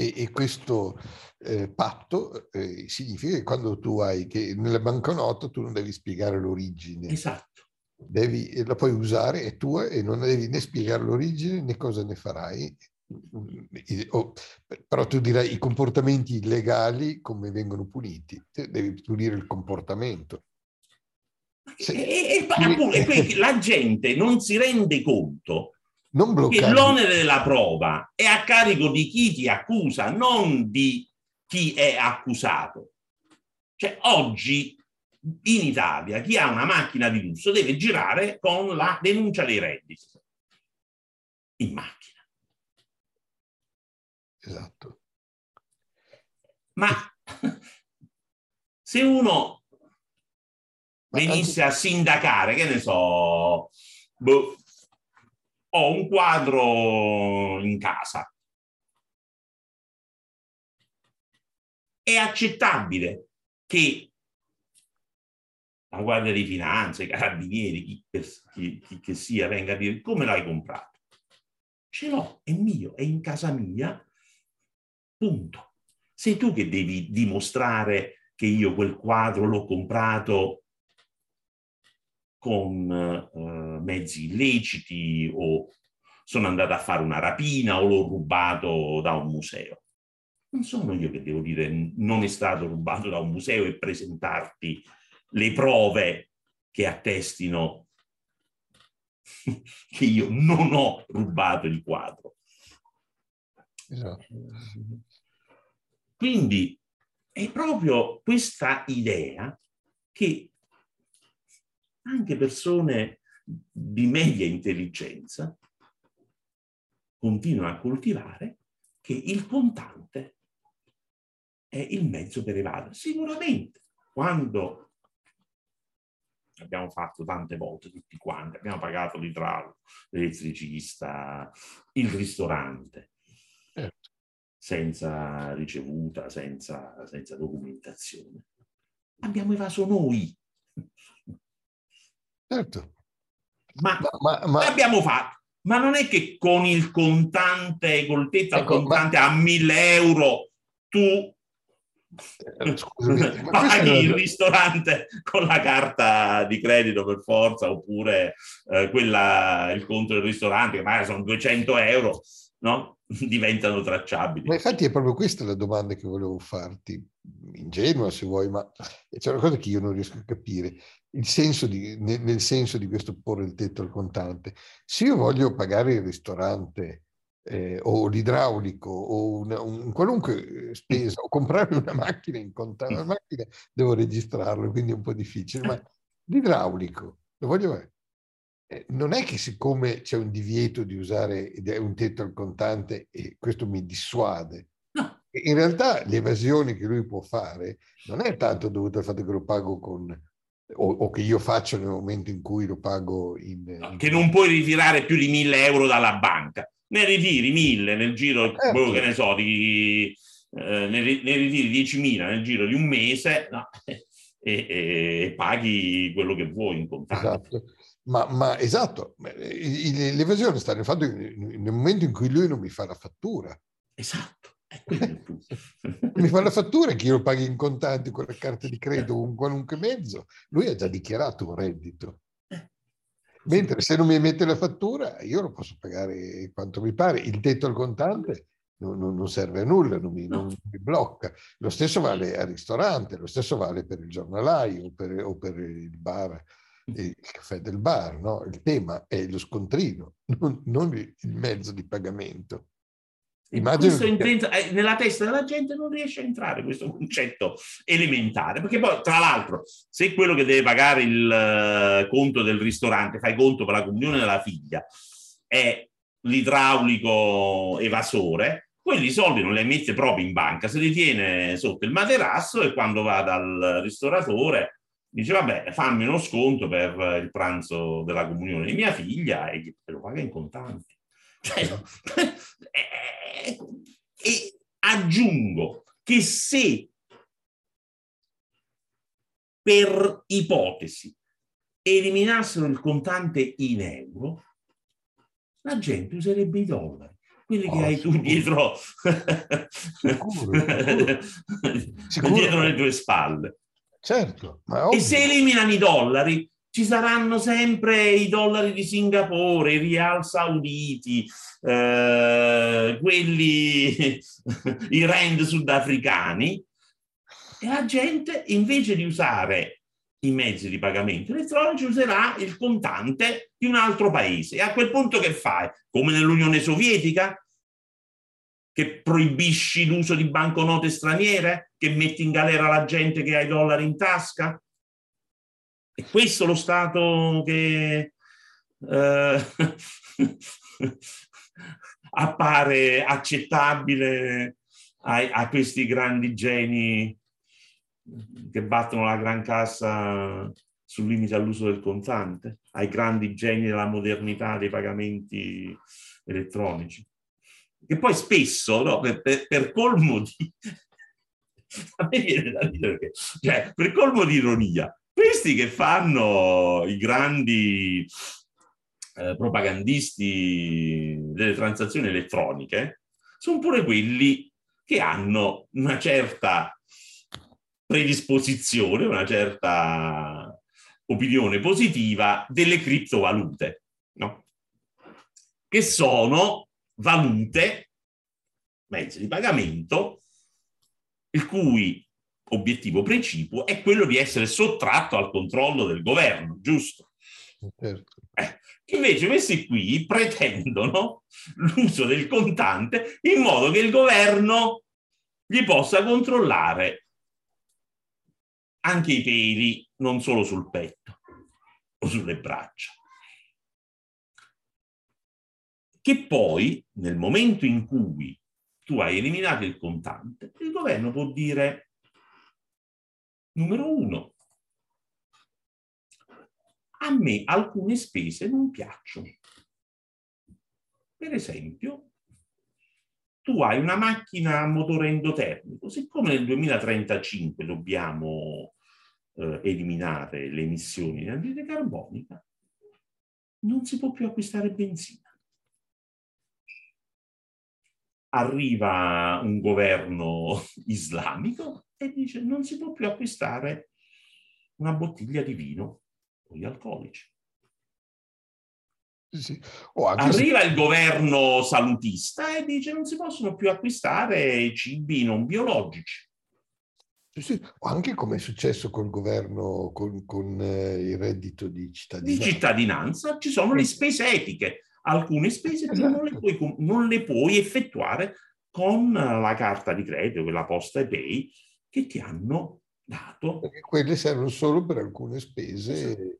A: E, e questo eh, patto eh, significa che quando tu hai che nella banconota tu non devi spiegare l'origine.
B: Esatto.
A: Devi, la puoi usare, è tua e non devi né spiegare l'origine né cosa ne farai. O, però tu dirai i comportamenti illegali come vengono puniti, devi punire il comportamento.
B: Se, e, e, appunto, e la gente non si rende conto che l'onere della prova è a carico di chi ti accusa, non di chi è accusato. Cioè, oggi in Italia chi ha una macchina di lusso deve girare con la denuncia dei redditi in macchina.
A: Esatto.
B: Ma se uno venisse a sindacare, che ne so, boh, ho un quadro in casa. È accettabile che la Guardia di Finanza, i carabinieri, chi, chi, chi che sia, venga a dire come l'hai comprato. Ce l'ho, è mio, è in casa mia, punto. Sei tu che devi dimostrare che io quel quadro l'ho comprato con eh, mezzi illeciti o sono andato a fare una rapina o l'ho rubato da un museo. Non sono io che devo dire non è stato rubato da un museo e presentarti le prove che attestino che io non ho rubato il quadro. Esatto. Quindi è proprio questa idea che anche persone di media intelligenza continuano a coltivare che il contante è il mezzo per evadere. Sicuramente, quando abbiamo fatto tante volte tutti quanti, abbiamo pagato l'idraulico, l'elettricista, il ristorante, certo. senza ricevuta, senza, senza documentazione. Abbiamo evaso noi.
A: Certo.
B: Ma, ma, ma, l'abbiamo fatto. Ma non è che con il contante, col tetto ecco, al contante ma... a 1000 euro tu eh, Scusami, paghi il ristorante con la carta di credito per forza oppure eh, quella, il conto del ristorante che magari sono 200 euro no? diventano tracciabili.
A: Ma infatti è proprio questa la domanda che volevo farti, ingenua se vuoi, ma c'è una cosa che io non riesco a capire, il senso di, nel, senso di questo porre il tetto al contante. Se io voglio pagare il ristorante eh, o l'idraulico o una, un, qualunque spesa o comprare una macchina in contante, una macchina devo registrarlo, quindi è un po' difficile, ma l'idraulico lo voglio eh, non è che siccome c'è un divieto di usare un tetto al contante e questo mi dissuade. No. In realtà l'evasione che lui può fare non è tanto dovuta al fatto che lo pago con, o, o, che io faccio nel momento in cui lo pago in,
B: in... Che non puoi ritirare più di mille euro dalla banca. Ne ritiri mille nel giro, eh, boh, che ne so, di, eh, ne, ritiri 10.000 nel giro di un mese no, e, e, e, paghi quello che vuoi in contante.
A: Esatto. Ma, ma esatto, l'evasione sta nel fatto che nel momento in cui lui non mi fa la fattura.
B: Esatto.
A: mi fa la fattura che io lo paghi in contanti con la carta di credito o con qualunque mezzo, lui ha già dichiarato un reddito. Eh. Mentre se non mi mette la fattura, io lo posso pagare quanto mi pare. Il tetto al contante non, non serve a nulla, non mi, non mi, blocca. Lo stesso vale al ristorante, lo stesso vale per il giornalaio o per, o per il bar il caffè del bar, no? il tema è lo scontrino, non, non il mezzo di pagamento.
B: Immagino che... intenta, eh, nella testa della gente non riesce a entrare questo concetto elementare, perché poi tra l'altro se quello che deve pagare il uh, conto del ristorante, fai conto per la comunione della figlia, è l'idraulico evasore, quelli soldi non li mette proprio in banca, se li tiene sotto il materasso e quando va dal ristoratore dice vabbè fammi uno sconto per il pranzo della comunione di mia figlia e lo paga in contanti. Cioè, e, e aggiungo che se per ipotesi eliminassero il contante in euro, la gente userebbe i dollari. quelli che oh, hai sicuro. tu dietro, sicuro, sicuro. dietro le tue spalle.
A: Certo.
B: e se eliminano i dollari, ci saranno sempre i dollari di Singapore, i rial sauditi, eh, quelli, i rand sudafricani, e la gente invece di usare i mezzi di pagamento elettronici userà il contante di un altro paese. E a quel punto che fai? Come nell'Unione Sovietica? Che proibisci l'uso di banconote straniere? Che metti in galera la gente che ha i dollari in tasca? È questo lo Stato che eh, appare accettabile a, a, questi grandi geni che battono la gran cassa sul limite all'uso del contante, ai grandi geni della modernità dei pagamenti elettronici. Che poi spesso, no, per, per, per colmo di... a me viene da dire che, cioè, per colmo di ironia, questi che fanno i grandi eh, propagandisti delle transazioni elettroniche sono pure quelli che hanno una certa predisposizione, una certa opinione positiva delle criptovalute, no? che sono valute, mezzi di pagamento, il cui obiettivo precipuo è quello di essere sottratto al controllo del governo, giusto? Certo. Eh, invece questi qui pretendono l'uso del contante in modo che il governo gli possa controllare anche i peli, non solo sul petto o sulle braccia. Che poi, nel momento in cui tu hai eliminato il contante, il governo può dire, numero uno, a me alcune spese non piacciono. Per esempio, tu hai una macchina a motore endotermico, siccome nel 2035 dobbiamo eh, eliminare le emissioni di anidride carbonica, non si può più acquistare benzina. Arriva un governo islamico e dice non si può più acquistare una bottiglia di vino o gli alcolici. Sì. Arriva se... il governo salutista e dice non si possono più acquistare cibi non biologici.
A: Sì, sì. Anche come è successo col governo, con, con eh, il reddito di cittadinanza.
B: Di cittadinanza ci sono le spese etiche, alcune spese esatto. non, le puoi, non le puoi effettuare con la carta di credito, quella posta e pay, che ti hanno dato.
A: Perché quelle servono solo per alcune spese. Esatto.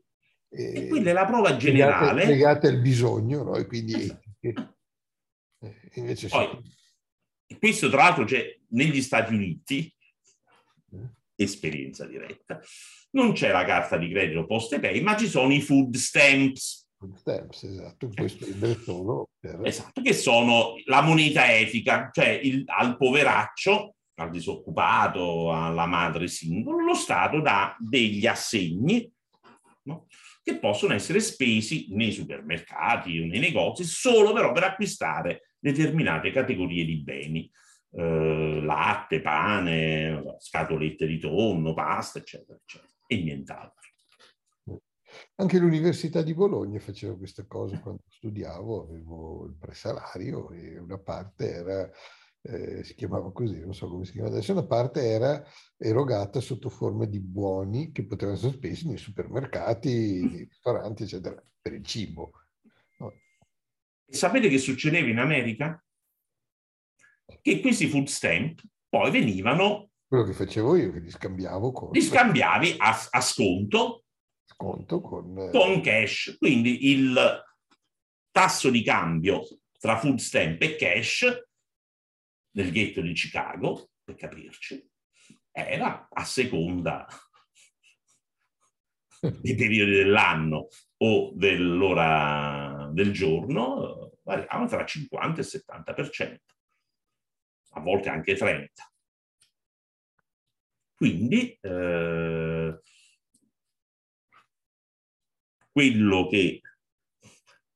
B: E, e quella è la prova generale.
A: Legate, al bisogno, no? E quindi esatto.
B: eh, invece Poi, sì. Questo tra l'altro c'è negli Stati Uniti, esperienza diretta. Non c'è la carta di credito poste pay, ma ci sono i food stamps.
A: Stamps, esatto, questo è solo
B: per... Esatto, che sono la moneta etica, cioè il, al poveraccio, al disoccupato, alla madre singolo, lo Stato dà degli assegni no? che possono essere spesi nei supermercati o nei negozi solo però per acquistare determinate categorie di beni eh, latte, pane, scatolette di tonno, pasta, eccetera, eccetera, e nient'altro.
A: Anche l'Università di Bologna faceva questa cosa quando studiavo, avevo il presalario e una parte era, eh, si chiamava così, non so come si chiama adesso, una parte era erogata sotto forma di buoni che potevano essere spesi nei supermercati, nei ristoranti, eccetera, per il cibo.
B: No. Sapete che succedeva in America? che questi food stamp poi venivano...
A: Quello che facevo io, che li scambiavo con...
B: Li scambiavi a, a sconto,
A: sconto con...
B: Con cash. Quindi il tasso di cambio tra food stamp e cash nel ghetto di Chicago, per capirci, era a seconda dei periodi dell'anno o dell'ora del giorno, variavano tra 50 e 70% a volte anche 30. Quindi eh, quello che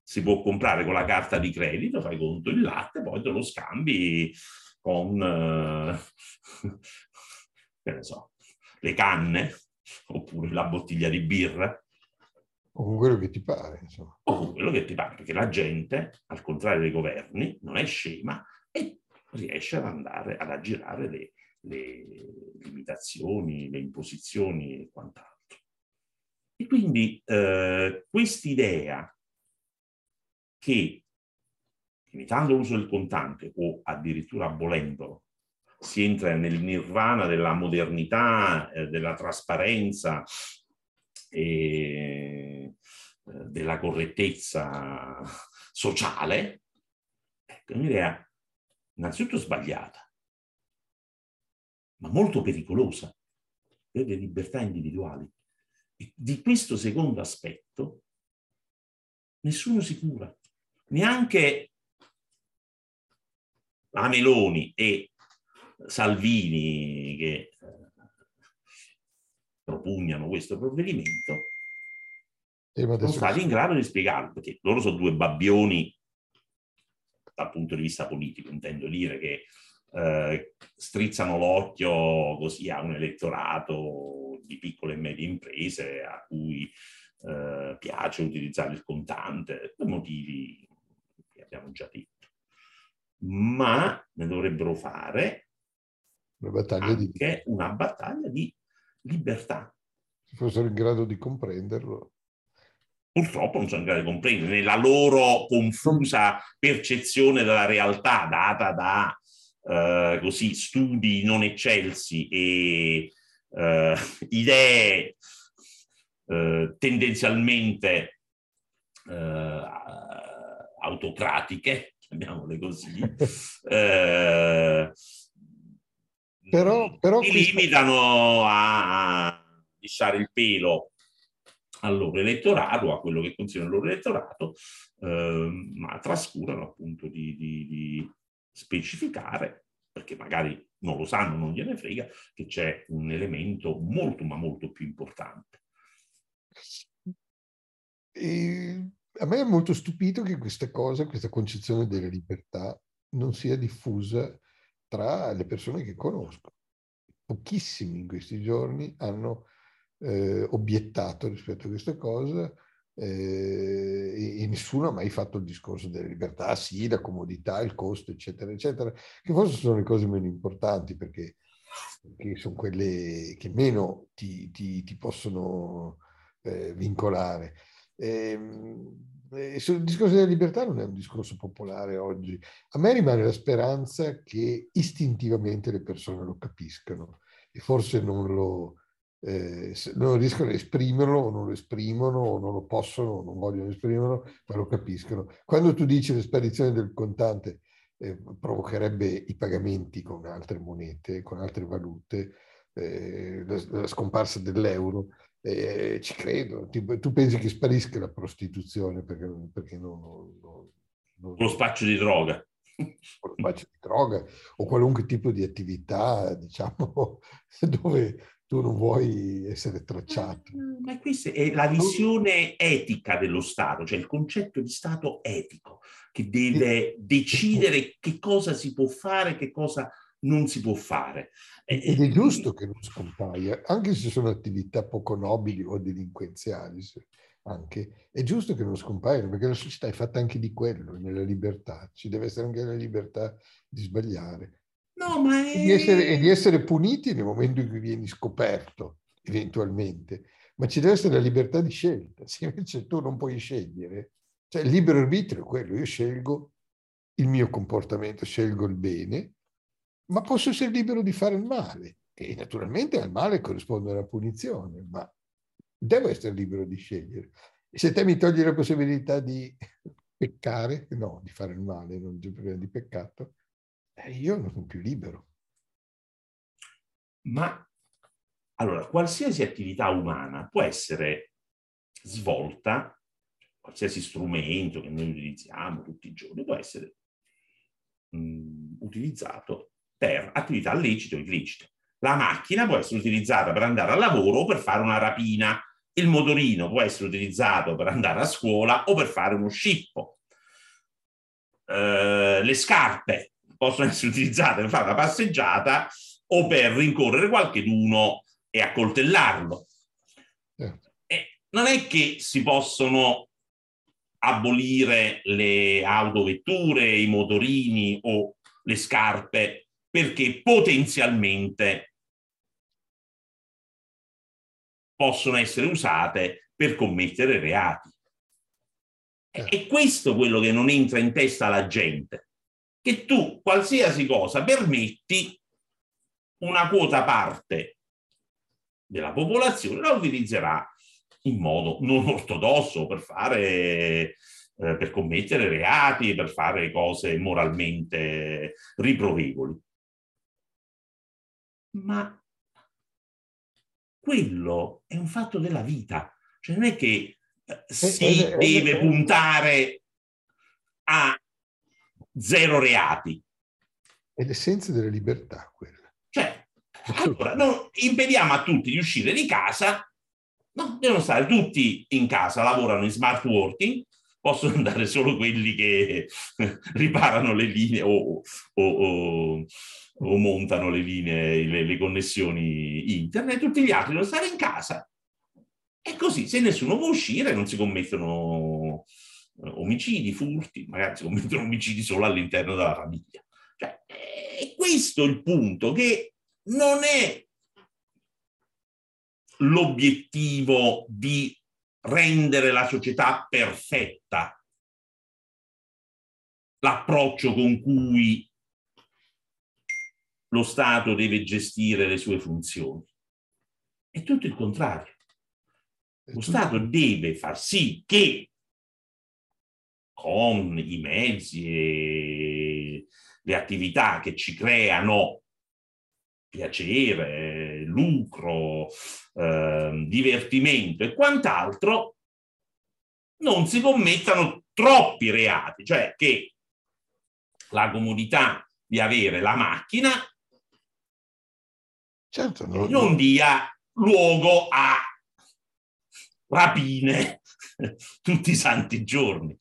B: si può comprare con la carta di credito, fai conto il latte, poi te lo scambi con, eh, che ne so, le canne oppure la bottiglia di birra.
A: O con quello che ti pare, insomma.
B: O con quello che ti pare, perché la gente, al contrario dei governi, non è scema e riesce ad andare ad aggirare le, le limitazioni, le imposizioni e quant'altro. E quindi eh, quest'idea che limitando l'uso del contante o addirittura abolendolo si entra nel nirvana della modernità, eh, della trasparenza e eh, della correttezza sociale, ecco, è un'idea innanzitutto sbagliata, ma molto pericolosa per le libertà individuali. Di questo secondo aspetto nessuno si cura, neanche la Meloni e Salvini che eh, propugnano questo provvedimento sono stati in grado di spiegarlo, perché loro sono due babbioni dal punto di vista politico, intendo dire che eh, strizzano l'occhio così a un elettorato di piccole e medie imprese a cui eh, piace utilizzare il contante per motivi che abbiamo già detto. Ma ne dovrebbero fare una battaglia anche di... una battaglia di libertà.
A: Se fossero in grado di comprenderlo.
B: Purtroppo non sono in grado di comprendere nella loro confusa percezione della realtà data da eh, così, studi non eccelsi e eh, idee eh, tendenzialmente eh, autocratiche, chiamiamole così, eh, però, però si limitano a lisciare il pelo al loro elettorato, a quello che considerano il loro elettorato, eh, ma trascurano appunto di, di, di, specificare, perché magari non lo sanno, non gliene frega, che c'è un elemento molto ma molto più importante.
A: E a me è molto stupito che questa cosa, questa concezione della libertà non sia diffusa tra le persone che conosco. Pochissimi in questi giorni hanno eh, obiettato rispetto a questa cosa eh, e, e, nessuno ha mai fatto il discorso della libertà, sì, la comodità, il costo, eccetera, eccetera, che forse sono le cose meno importanti perché, perché sono quelle che meno ti, ti, ti possono eh, vincolare. Ehm, e, il discorso della libertà non è un discorso popolare oggi. A me rimane la speranza che istintivamente le persone lo capiscano e forse non lo, eh, non riescono a esprimerlo o non lo esprimono o non lo possono o non vogliono esprimerlo, ma lo capiscono. Quando tu dici che la sparizione del contante eh, provocherebbe i pagamenti con altre monete, con altre valute, eh, la, la, scomparsa dell'euro, eh, ci credo. Tipo, tu pensi che sparisca la prostituzione perché, perché non, non,
B: non, Lo spaccio di droga.
A: Lo spaccio di droga o qualunque tipo di attività, diciamo, dove tu non vuoi essere tracciato.
B: Ma questa è la visione etica dello Stato, cioè il concetto di Stato etico, che deve decidere che cosa si può fare, che cosa non si può fare.
A: Ed è giusto che non scompaia, anche se sono attività poco nobili o delinquenziali, anche, è giusto che non scompaiano, perché la società è fatta anche di quello, nella libertà. Ci deve essere anche la libertà di sbagliare.
B: No, ma è...
A: e, di essere, e di essere puniti nel momento in cui vieni scoperto, eventualmente. Ma ci deve essere la libertà di scelta. Se invece tu non puoi scegliere, cioè il libero arbitrio è quello, io scelgo il mio comportamento, scelgo il bene, ma posso essere libero di fare il male. E naturalmente al male corrisponde la punizione, ma devo essere libero di scegliere. E se te mi togli la possibilità di peccare, no, di fare il male, non c'è problema di peccato, eh, io non sono più libero.
B: Ma allora, qualsiasi attività umana può essere svolta, qualsiasi strumento che noi utilizziamo tutti i giorni può essere mh, utilizzato per attività lecite o illecite. La macchina può essere utilizzata per andare al lavoro o per fare una rapina il motorino può essere utilizzato per andare a scuola o per fare uno scippo. Eh, le scarpe possono essere utilizzate per fare una passeggiata o per rincorrere qualcheduno e accoltellarlo. Eh. E non è che si possono abolire le autovetture, i motorini o le scarpe perché potenzialmente possono essere usate per commettere reati. È eh. questo quello che non entra in testa alla gente, che tu qualsiasi cosa permetti, una quota parte della popolazione la utilizzerà in modo non ortodosso per fare eh, per commettere reati, per fare cose moralmente riprovevoli. Ma quello è un fatto della vita, cioè non è che eh, si è, è, deve puntare a zero reati.
A: È l'essenza della libertà quella.
B: Cioè, allora, no, impediamo a tutti di uscire di casa, no, devono stare tutti in casa, lavorano in smart working, possono andare solo quelli che riparano le linee o, o, o o montano le linee, le, le connessioni internet, tutti gli altri devono stare in casa. E così, se nessuno può uscire, non si commettono omicidi, furti, magari si commettono omicidi solo all'interno della famiglia. Cioè, è questo il punto, che non è l'obiettivo di rendere la società perfetta, l'approccio con cui lo Stato deve gestire le sue funzioni. È tutto il contrario. Lo Stato deve far sì che con i mezzi e le attività che ci creano piacere, lucro, eh, divertimento e quant'altro, non si commettano troppi reati, cioè che la comodità di avere la macchina certo, non, non dia luogo a rapine tutti i santi giorni.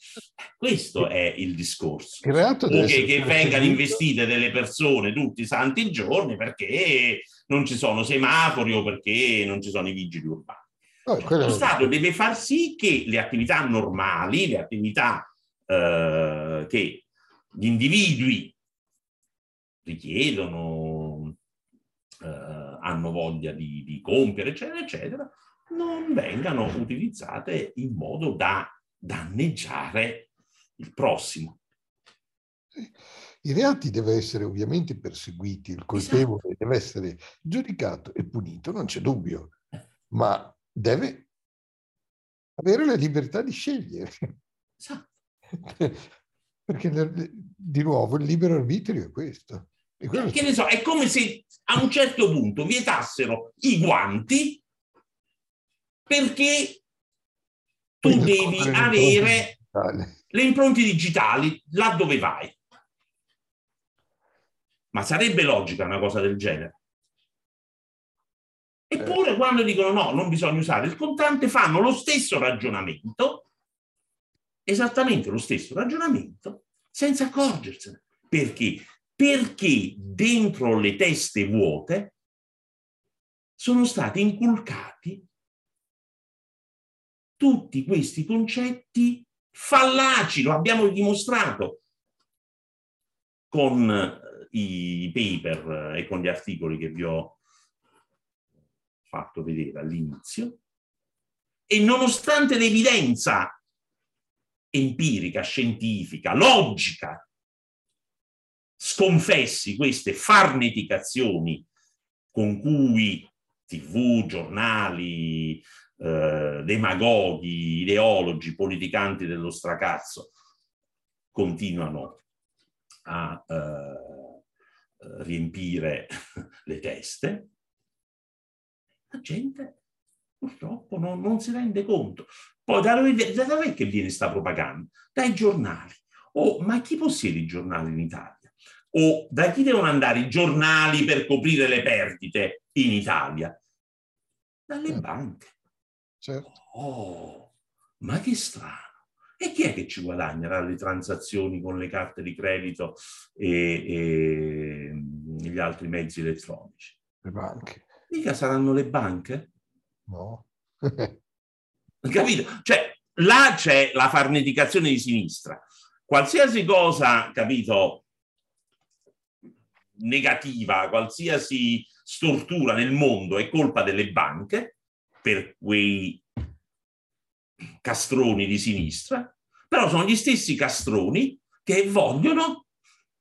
B: Questo è il discorso. Il o che, che vengano investite delle persone tutti i santi giorni perché non ci sono semafori o perché non ci sono i vigili urbani. Oh, Lo Stato deve far sì che le attività normali, le attività eh, che gli individui richiedono eh, hanno voglia di, di compiere, eccetera, eccetera, non vengano utilizzate in modo da danneggiare il prossimo.
A: I reati devono essere ovviamente perseguiti, il colpevole esatto. deve essere giudicato e punito, non c'è dubbio, ma deve avere la libertà di scegliere. Esatto. Perché di nuovo il libero arbitrio è questo.
B: Che ne so, è come se a un certo punto vietassero i guanti perché tu devi avere le impronte digitali là dove vai. Ma sarebbe logica una cosa del genere? Eppure eh. quando dicono no, non bisogna usare il contante, fanno lo stesso ragionamento, esattamente lo stesso ragionamento, senza accorgersene. Perché? perché dentro le teste vuote sono stati inculcati tutti questi concetti fallaci, lo abbiamo dimostrato con eh, i paper e con gli articoli che vi ho fatto vedere all'inizio. E nonostante l'evidenza empirica, scientifica, logica sconfessi queste farneticazioni con cui tv, giornali, eh, demagoghi, ideologi, politicanti dello stracazzo continuano a eh, riempire le teste, la gente purtroppo non, non si rende conto. Poi da dove, da dove che viene questa propaganda? Dai giornali. Oh, ma chi possiede i giornali in Italia? o da chi devono andare i giornali per coprire le perdite in Italia? Dalle banche.
A: Certo.
B: Oh, ma che strano. E chi è che ci guadagna dalle transazioni con le carte di credito e, e gli altri mezzi elettronici?
A: Le banche.
B: Mica saranno le banche?
A: No.
B: Capito? Cioè, là c'è la farneticazione di sinistra. Qualsiasi cosa, capito, negativa, qualsiasi stortura nel mondo è colpa delle banche per quei castroni di sinistra, però sono gli stessi castroni che vogliono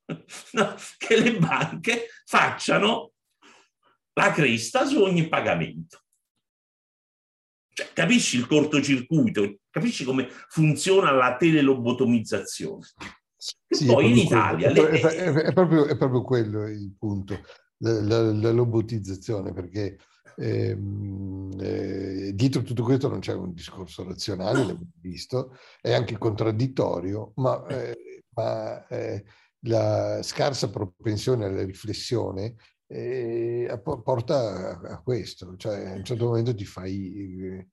B: no, che le banche facciano la cresta su ogni pagamento. Cioè, capisci il cortocircuito? Capisci come funziona la telelobotomizzazione? Sì, poi in Italia...
A: Quello, le... è, è, proprio, è, proprio, quello il punto, la, la, la lobotizzazione, perché ehm, eh, dietro tutto questo non c'è un discorso razionale, l'abbiamo visto, è anche contraddittorio, ma, eh, ma eh, la scarsa propensione alla riflessione eh, porta a, a, questo, cioè a un certo momento ti fai eh,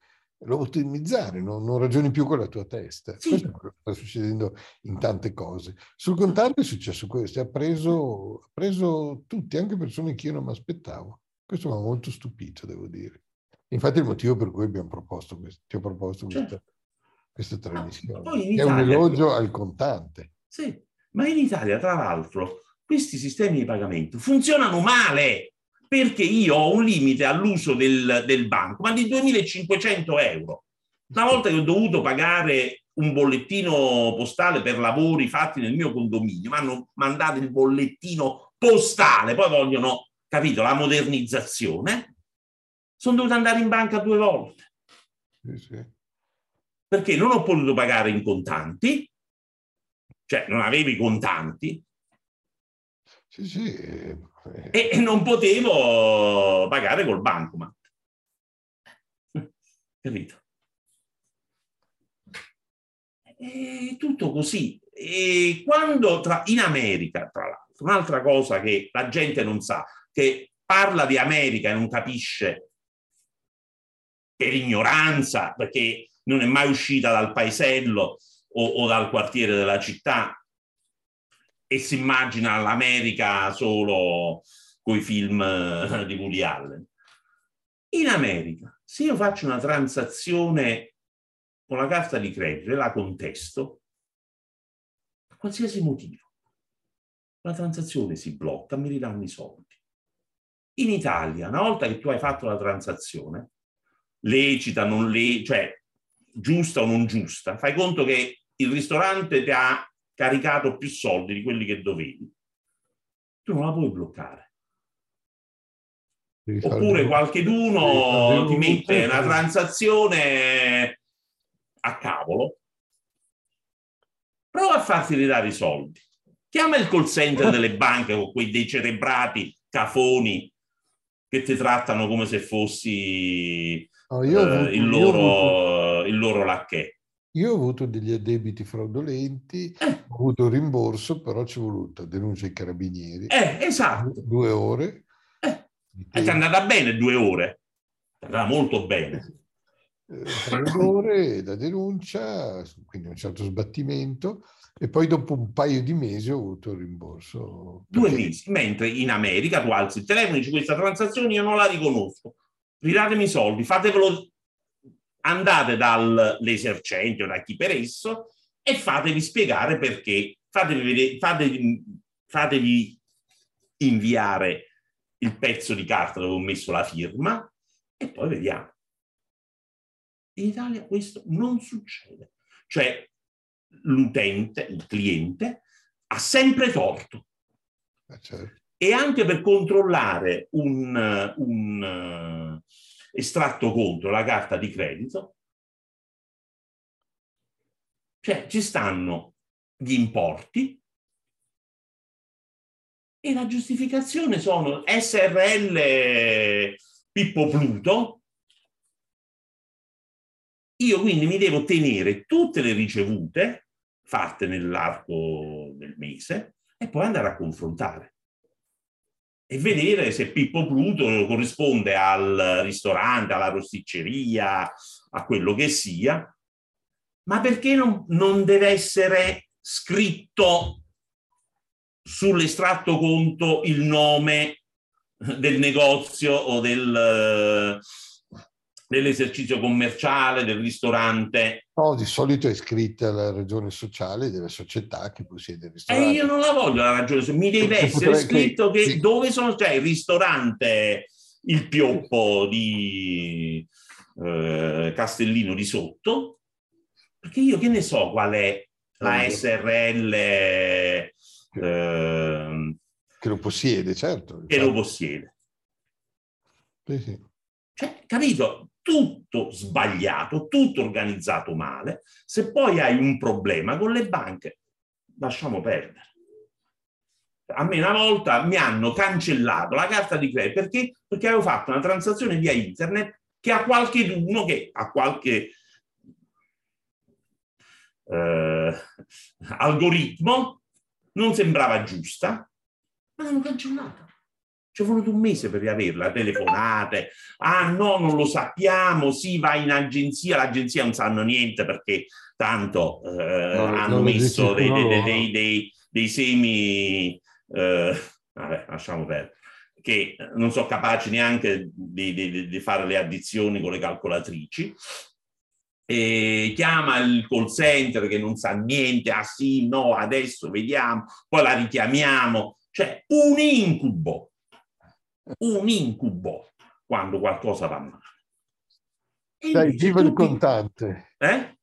A: lo ottimizzare, non, non, ragioni più con la tua testa. Sì. Questo è quello che sta succedendo in tante cose. Sul contrario è successo questo, ha preso, ha preso tutti, anche persone che io non mi aspettavo. Questo mi ha molto stupito, devo dire. Infatti è il motivo per cui abbiamo proposto questo, ti ho proposto questa, certo. questa trasmissione. Ah, Italia, è un elogio al contante.
B: Sì, ma in Italia, tra l'altro, questi sistemi di pagamento funzionano male perché io ho un limite all'uso del, del banco, ma di 2.500 euro. Una volta che ho dovuto pagare un bollettino postale per lavori fatti nel mio condominio, mi hanno mandato il bollettino postale, poi vogliono, capito, la modernizzazione, sono dovuto andare in banca due volte. Sì, sì. Perché non ho potuto pagare in contanti, cioè non avevo i contanti,
A: sì, sì.
B: E non potevo pagare col bancomat. Capito? È tutto così. E quando tra, in America, tra l'altro, un'altra cosa che la gente non sa, che parla di America e non capisce per ignoranza, perché non è mai uscita dal paesello o, o dal quartiere della città, e si immagina l'America solo con i film eh, di Woody Allen. In America, se io faccio una transazione con la carta di credito e la contesto, per qualsiasi motivo, la transazione si blocca, mi ridanno i soldi. In Italia, una volta che tu hai fatto la transazione, lecita, non lecita, cioè giusta o non giusta, fai conto che il ristorante ti ha caricato più soldi di quelli che dovevi, tu non la puoi bloccare. Oppure qualcheduno ti mette una transazione a cavolo, prova a farti ridare i soldi. Chiama il call center delle banche con quei decerebrati cafoni che ti trattano come se fossi oh, eh, avuto, il, loro, il loro lacchè.
A: Io ho avuto degli addebiti fraudolenti, eh. ho avuto un rimborso, però ci è voluta denuncia ai carabinieri.
B: Eh, esatto.
A: Due ore.
B: Eh. È andata bene due ore. È andata molto bene.
A: Eh, tre ore da denuncia, quindi un certo sbattimento, e poi dopo un paio di mesi ho avuto il rimborso.
B: Due mesi, mentre in America tu alzi il telefono e dici questa transazione io non la riconosco, ridatemi i soldi, fatevelo andate dall'esercente o da chi per esso e fatevi spiegare perché, fatevi, fatevi, fatevi inviare il pezzo di carta dove ho messo la firma e poi vediamo. In Italia questo non succede. Cioè l'utente, il cliente, ha sempre torto. Eh, certo. E anche per controllare un, un estratto contro la carta di credito, cioè ci stanno gli importi e la giustificazione sono SRL Pippo Pluto. Io quindi mi devo tenere tutte le ricevute fatte nell'arco del mese e poi andare a confrontare e vedere se Pippo Pluto corrisponde al ristorante, alla rosticceria, a quello che sia, ma perché non, non deve essere scritto sull'estratto conto il nome del negozio o del, dell'esercizio commerciale, del ristorante.
A: No, di solito è scritta la ragione sociale della società che possiede il ristorante.
B: E io non la voglio la ragione sociale, mi deve essere scritto che, che sì. dove sono, cioè il ristorante, il pioppo di eh, Castellino di sotto, perché io che ne so qual è la SRL eh,
A: che lo possiede, certo.
B: Che lo possiede. Sì, sì. Cioè, capito? Tutto sbagliato, tutto organizzato male. Se poi hai un problema con le banche, lasciamo perdere. A me una volta mi hanno cancellato la carta di credito perché? Perché avevo fatto una transazione via internet che a qualche uno che a qualche eh, algoritmo non sembrava giusta, ma l'hanno cancellata. Ci è voluto un mese per riaverla, telefonate, ah no, non lo sappiamo, sì, vai in agenzia, l'agenzia non sanno niente perché tanto eh, no, hanno messo dei, dei, dei, dei, semi, eh, vabbè, lasciamo perdere, che non sono capaci neanche di, di, di fare le addizioni con le calcolatrici, e chiama il call center che non sa niente, ah sì, no, adesso vediamo, poi la richiamiamo, cioè un incubo, un incubo quando qualcosa va male.
A: E Dai, viva il contante. Eh?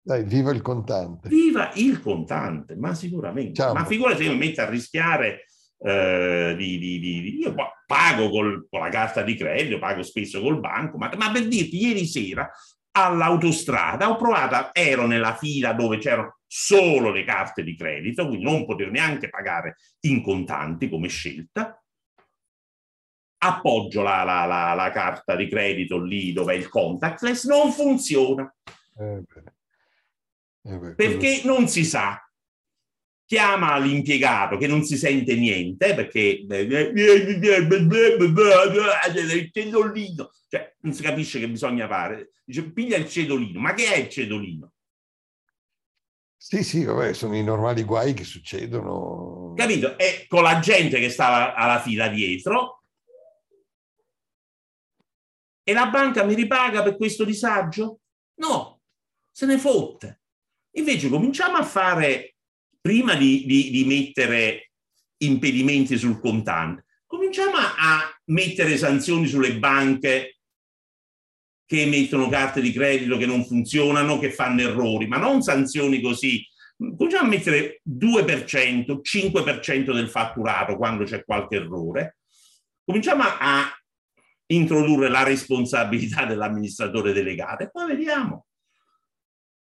A: Dai, viva il contante.
B: Viva il contante, ma sicuramente. Ciao. Ma figura se io mi metto a rischiare eh, di, di, di, io pago col, con la carta di credito, pago spesso col banco, ma, ma per dirti, ieri sera all'autostrada, ho provato, ero nella fila dove c'erano solo le carte di credito, quindi non potevo neanche pagare in contanti come scelta. Appoggio la, la, la, la carta di credito lì dove è il contactless, non funziona. Eh eh beh, perché quello... non si sa. Chiama l'impiegato che non si sente niente perché il cedolino, cioè non si capisce che bisogna fare. Dice piglia il cedolino, ma che è il cedolino?
A: Sì, sì, vabbè, sono i normali guai che succedono.
B: Capito? E con la gente che stava alla fila dietro e la banca mi ripaga per questo disagio? No, se ne fotte. Invece cominciamo a fare, prima di, di, di mettere impedimenti sul contante, cominciamo a, mettere sanzioni sulle banche che emettono carte di credito che non funzionano, che fanno errori, ma non sanzioni così. Cominciamo a mettere 2%, 5% del fatturato quando c'è qualche errore. Cominciamo a introdurre la responsabilità dell'amministratore delegato e poi vediamo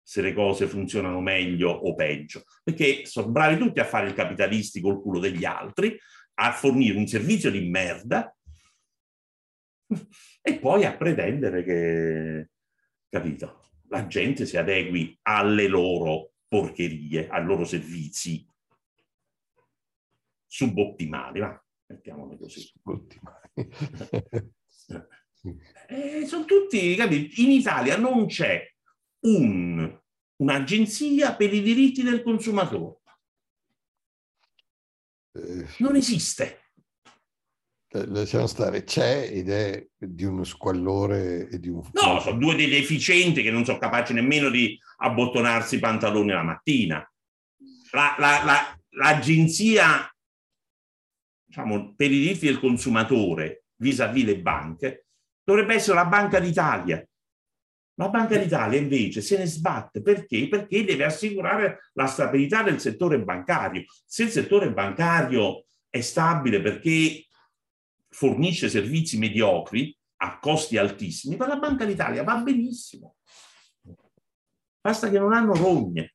B: se le cose funzionano meglio o peggio, perché sono bravi tutti a fare il capitalisti col culo degli altri, a fornire un servizio di merda e poi a pretendere che, capito, la gente si adegui alle loro porcherie, ai loro servizi subottimali, va, mettiamolo così. Subottimali. eh, sono tutti, capito? In Italia non c'è un, un'agenzia per i diritti del consumatore. Eh. Non esiste.
A: Eh, lasciamo stare, c'è ed è di uno squallore e di un...
B: No, sono due dei deficienti che non sono capaci nemmeno di abbottonarsi i pantaloni la mattina. La, la, la, l'agenzia diciamo, per i diritti del consumatore vis-à-vis le banche dovrebbe essere la Banca d'Italia. La Banca d'Italia invece se ne sbatte perché? Perché deve assicurare la stabilità del settore bancario. Se il settore bancario è stabile perché fornisce servizi mediocri a costi altissimi, per la Banca d'Italia va benissimo. Basta che non hanno rogne.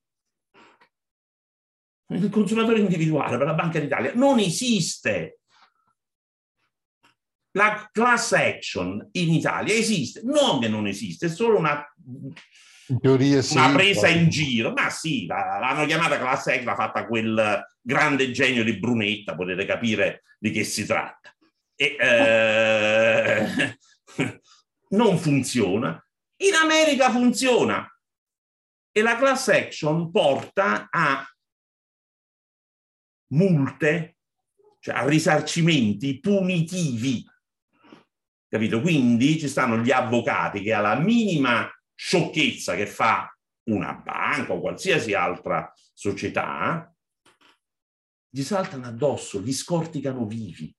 B: Il consumatore individuale per la Banca d'Italia non esiste. La class action in Italia esiste, non che non esiste, è solo una,
A: teoria, sì,
B: una presa in giro. Ma sì, l'hanno chiamata class action, l'ha fatta quel grande genio di Brunetta, potete capire di che si tratta e, eh, non funziona. In America funziona e la class action porta a multe, cioè a risarcimenti punitivi. Capito? Quindi ci stanno gli avvocati che alla minima sciocchezza che fa una banca o qualsiasi altra società, gli saltano addosso, li scorticano vivi.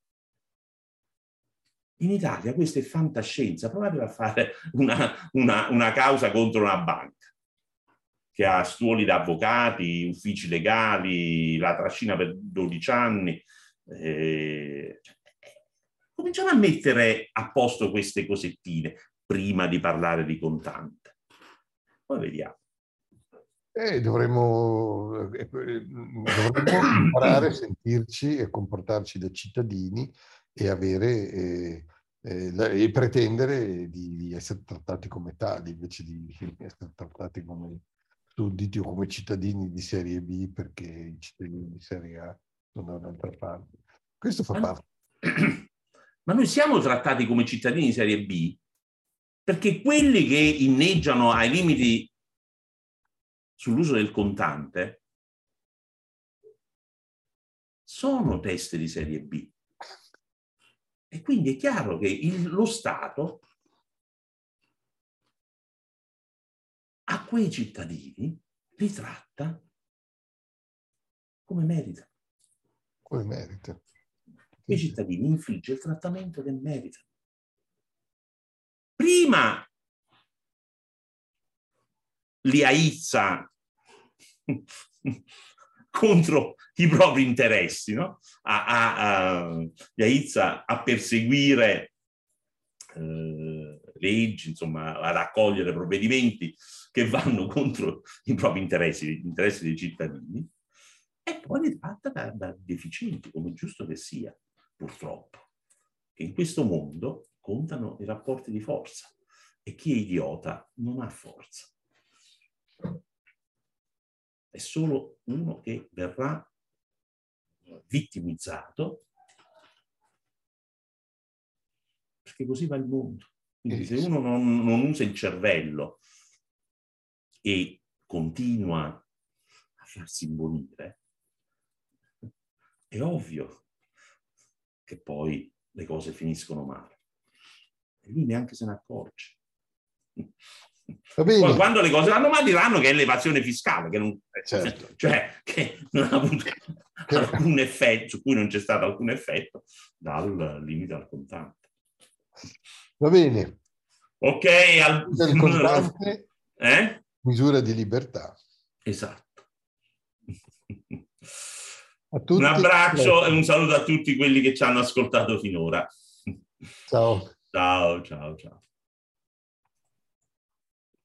B: In Italia questa è fantascienza, provate a fare una, una, una causa contro una banca che ha stuoli da avvocati, uffici legali, la trascina per 12 anni. Eh, cominciamo a mettere a posto queste cosettine prima di parlare di contante. Poi vediamo.
A: Eh, dovremmo, eh, dovremmo imparare a sentirci e comportarci da cittadini e avere eh, eh, e pretendere di, di, essere trattati come tali invece di essere trattati come sudditi o come cittadini di serie B perché i cittadini di serie A sono da un'altra parte. Questo fa parte.
B: Ma noi siamo trattati come cittadini di serie B perché quelli che inneggiano ai limiti sull'uso del contante sono teste di serie B. E quindi è chiaro che il, lo Stato a quei cittadini li tratta come merita.
A: Come merita.
B: Quei cittadini infligge il trattamento che merita. Prima li aizza contro i propri interessi, no? a, a, a, li aizza a perseguire eh, leggi, insomma, ad accogliere provvedimenti che vanno contro i propri interessi, gli interessi dei cittadini, e poi li tratta da, da deficienti, come giusto che sia, purtroppo. Che in questo mondo contano i rapporti di forza e chi è idiota non ha forza è solo uno che verrà vittimizzato perché così va il mondo. Quindi se uno non, non usa il cervello e continua a farsi imbonire, è ovvio che poi le cose finiscono male. E lui neanche se ne accorge. Poi quando le cose vanno male diranno che è l'evasione fiscale, che non, certo. cioè, che non ha avuto alcun effetto, su cui non c'è stato alcun effetto dal limite al contante.
A: Va bene.
B: Ok,
A: al contante, eh? misura di libertà.
B: Esatto. Un abbraccio e un saluto a tutti quelli che ci hanno ascoltato finora.
A: Ciao.
B: Ciao, ciao, ciao.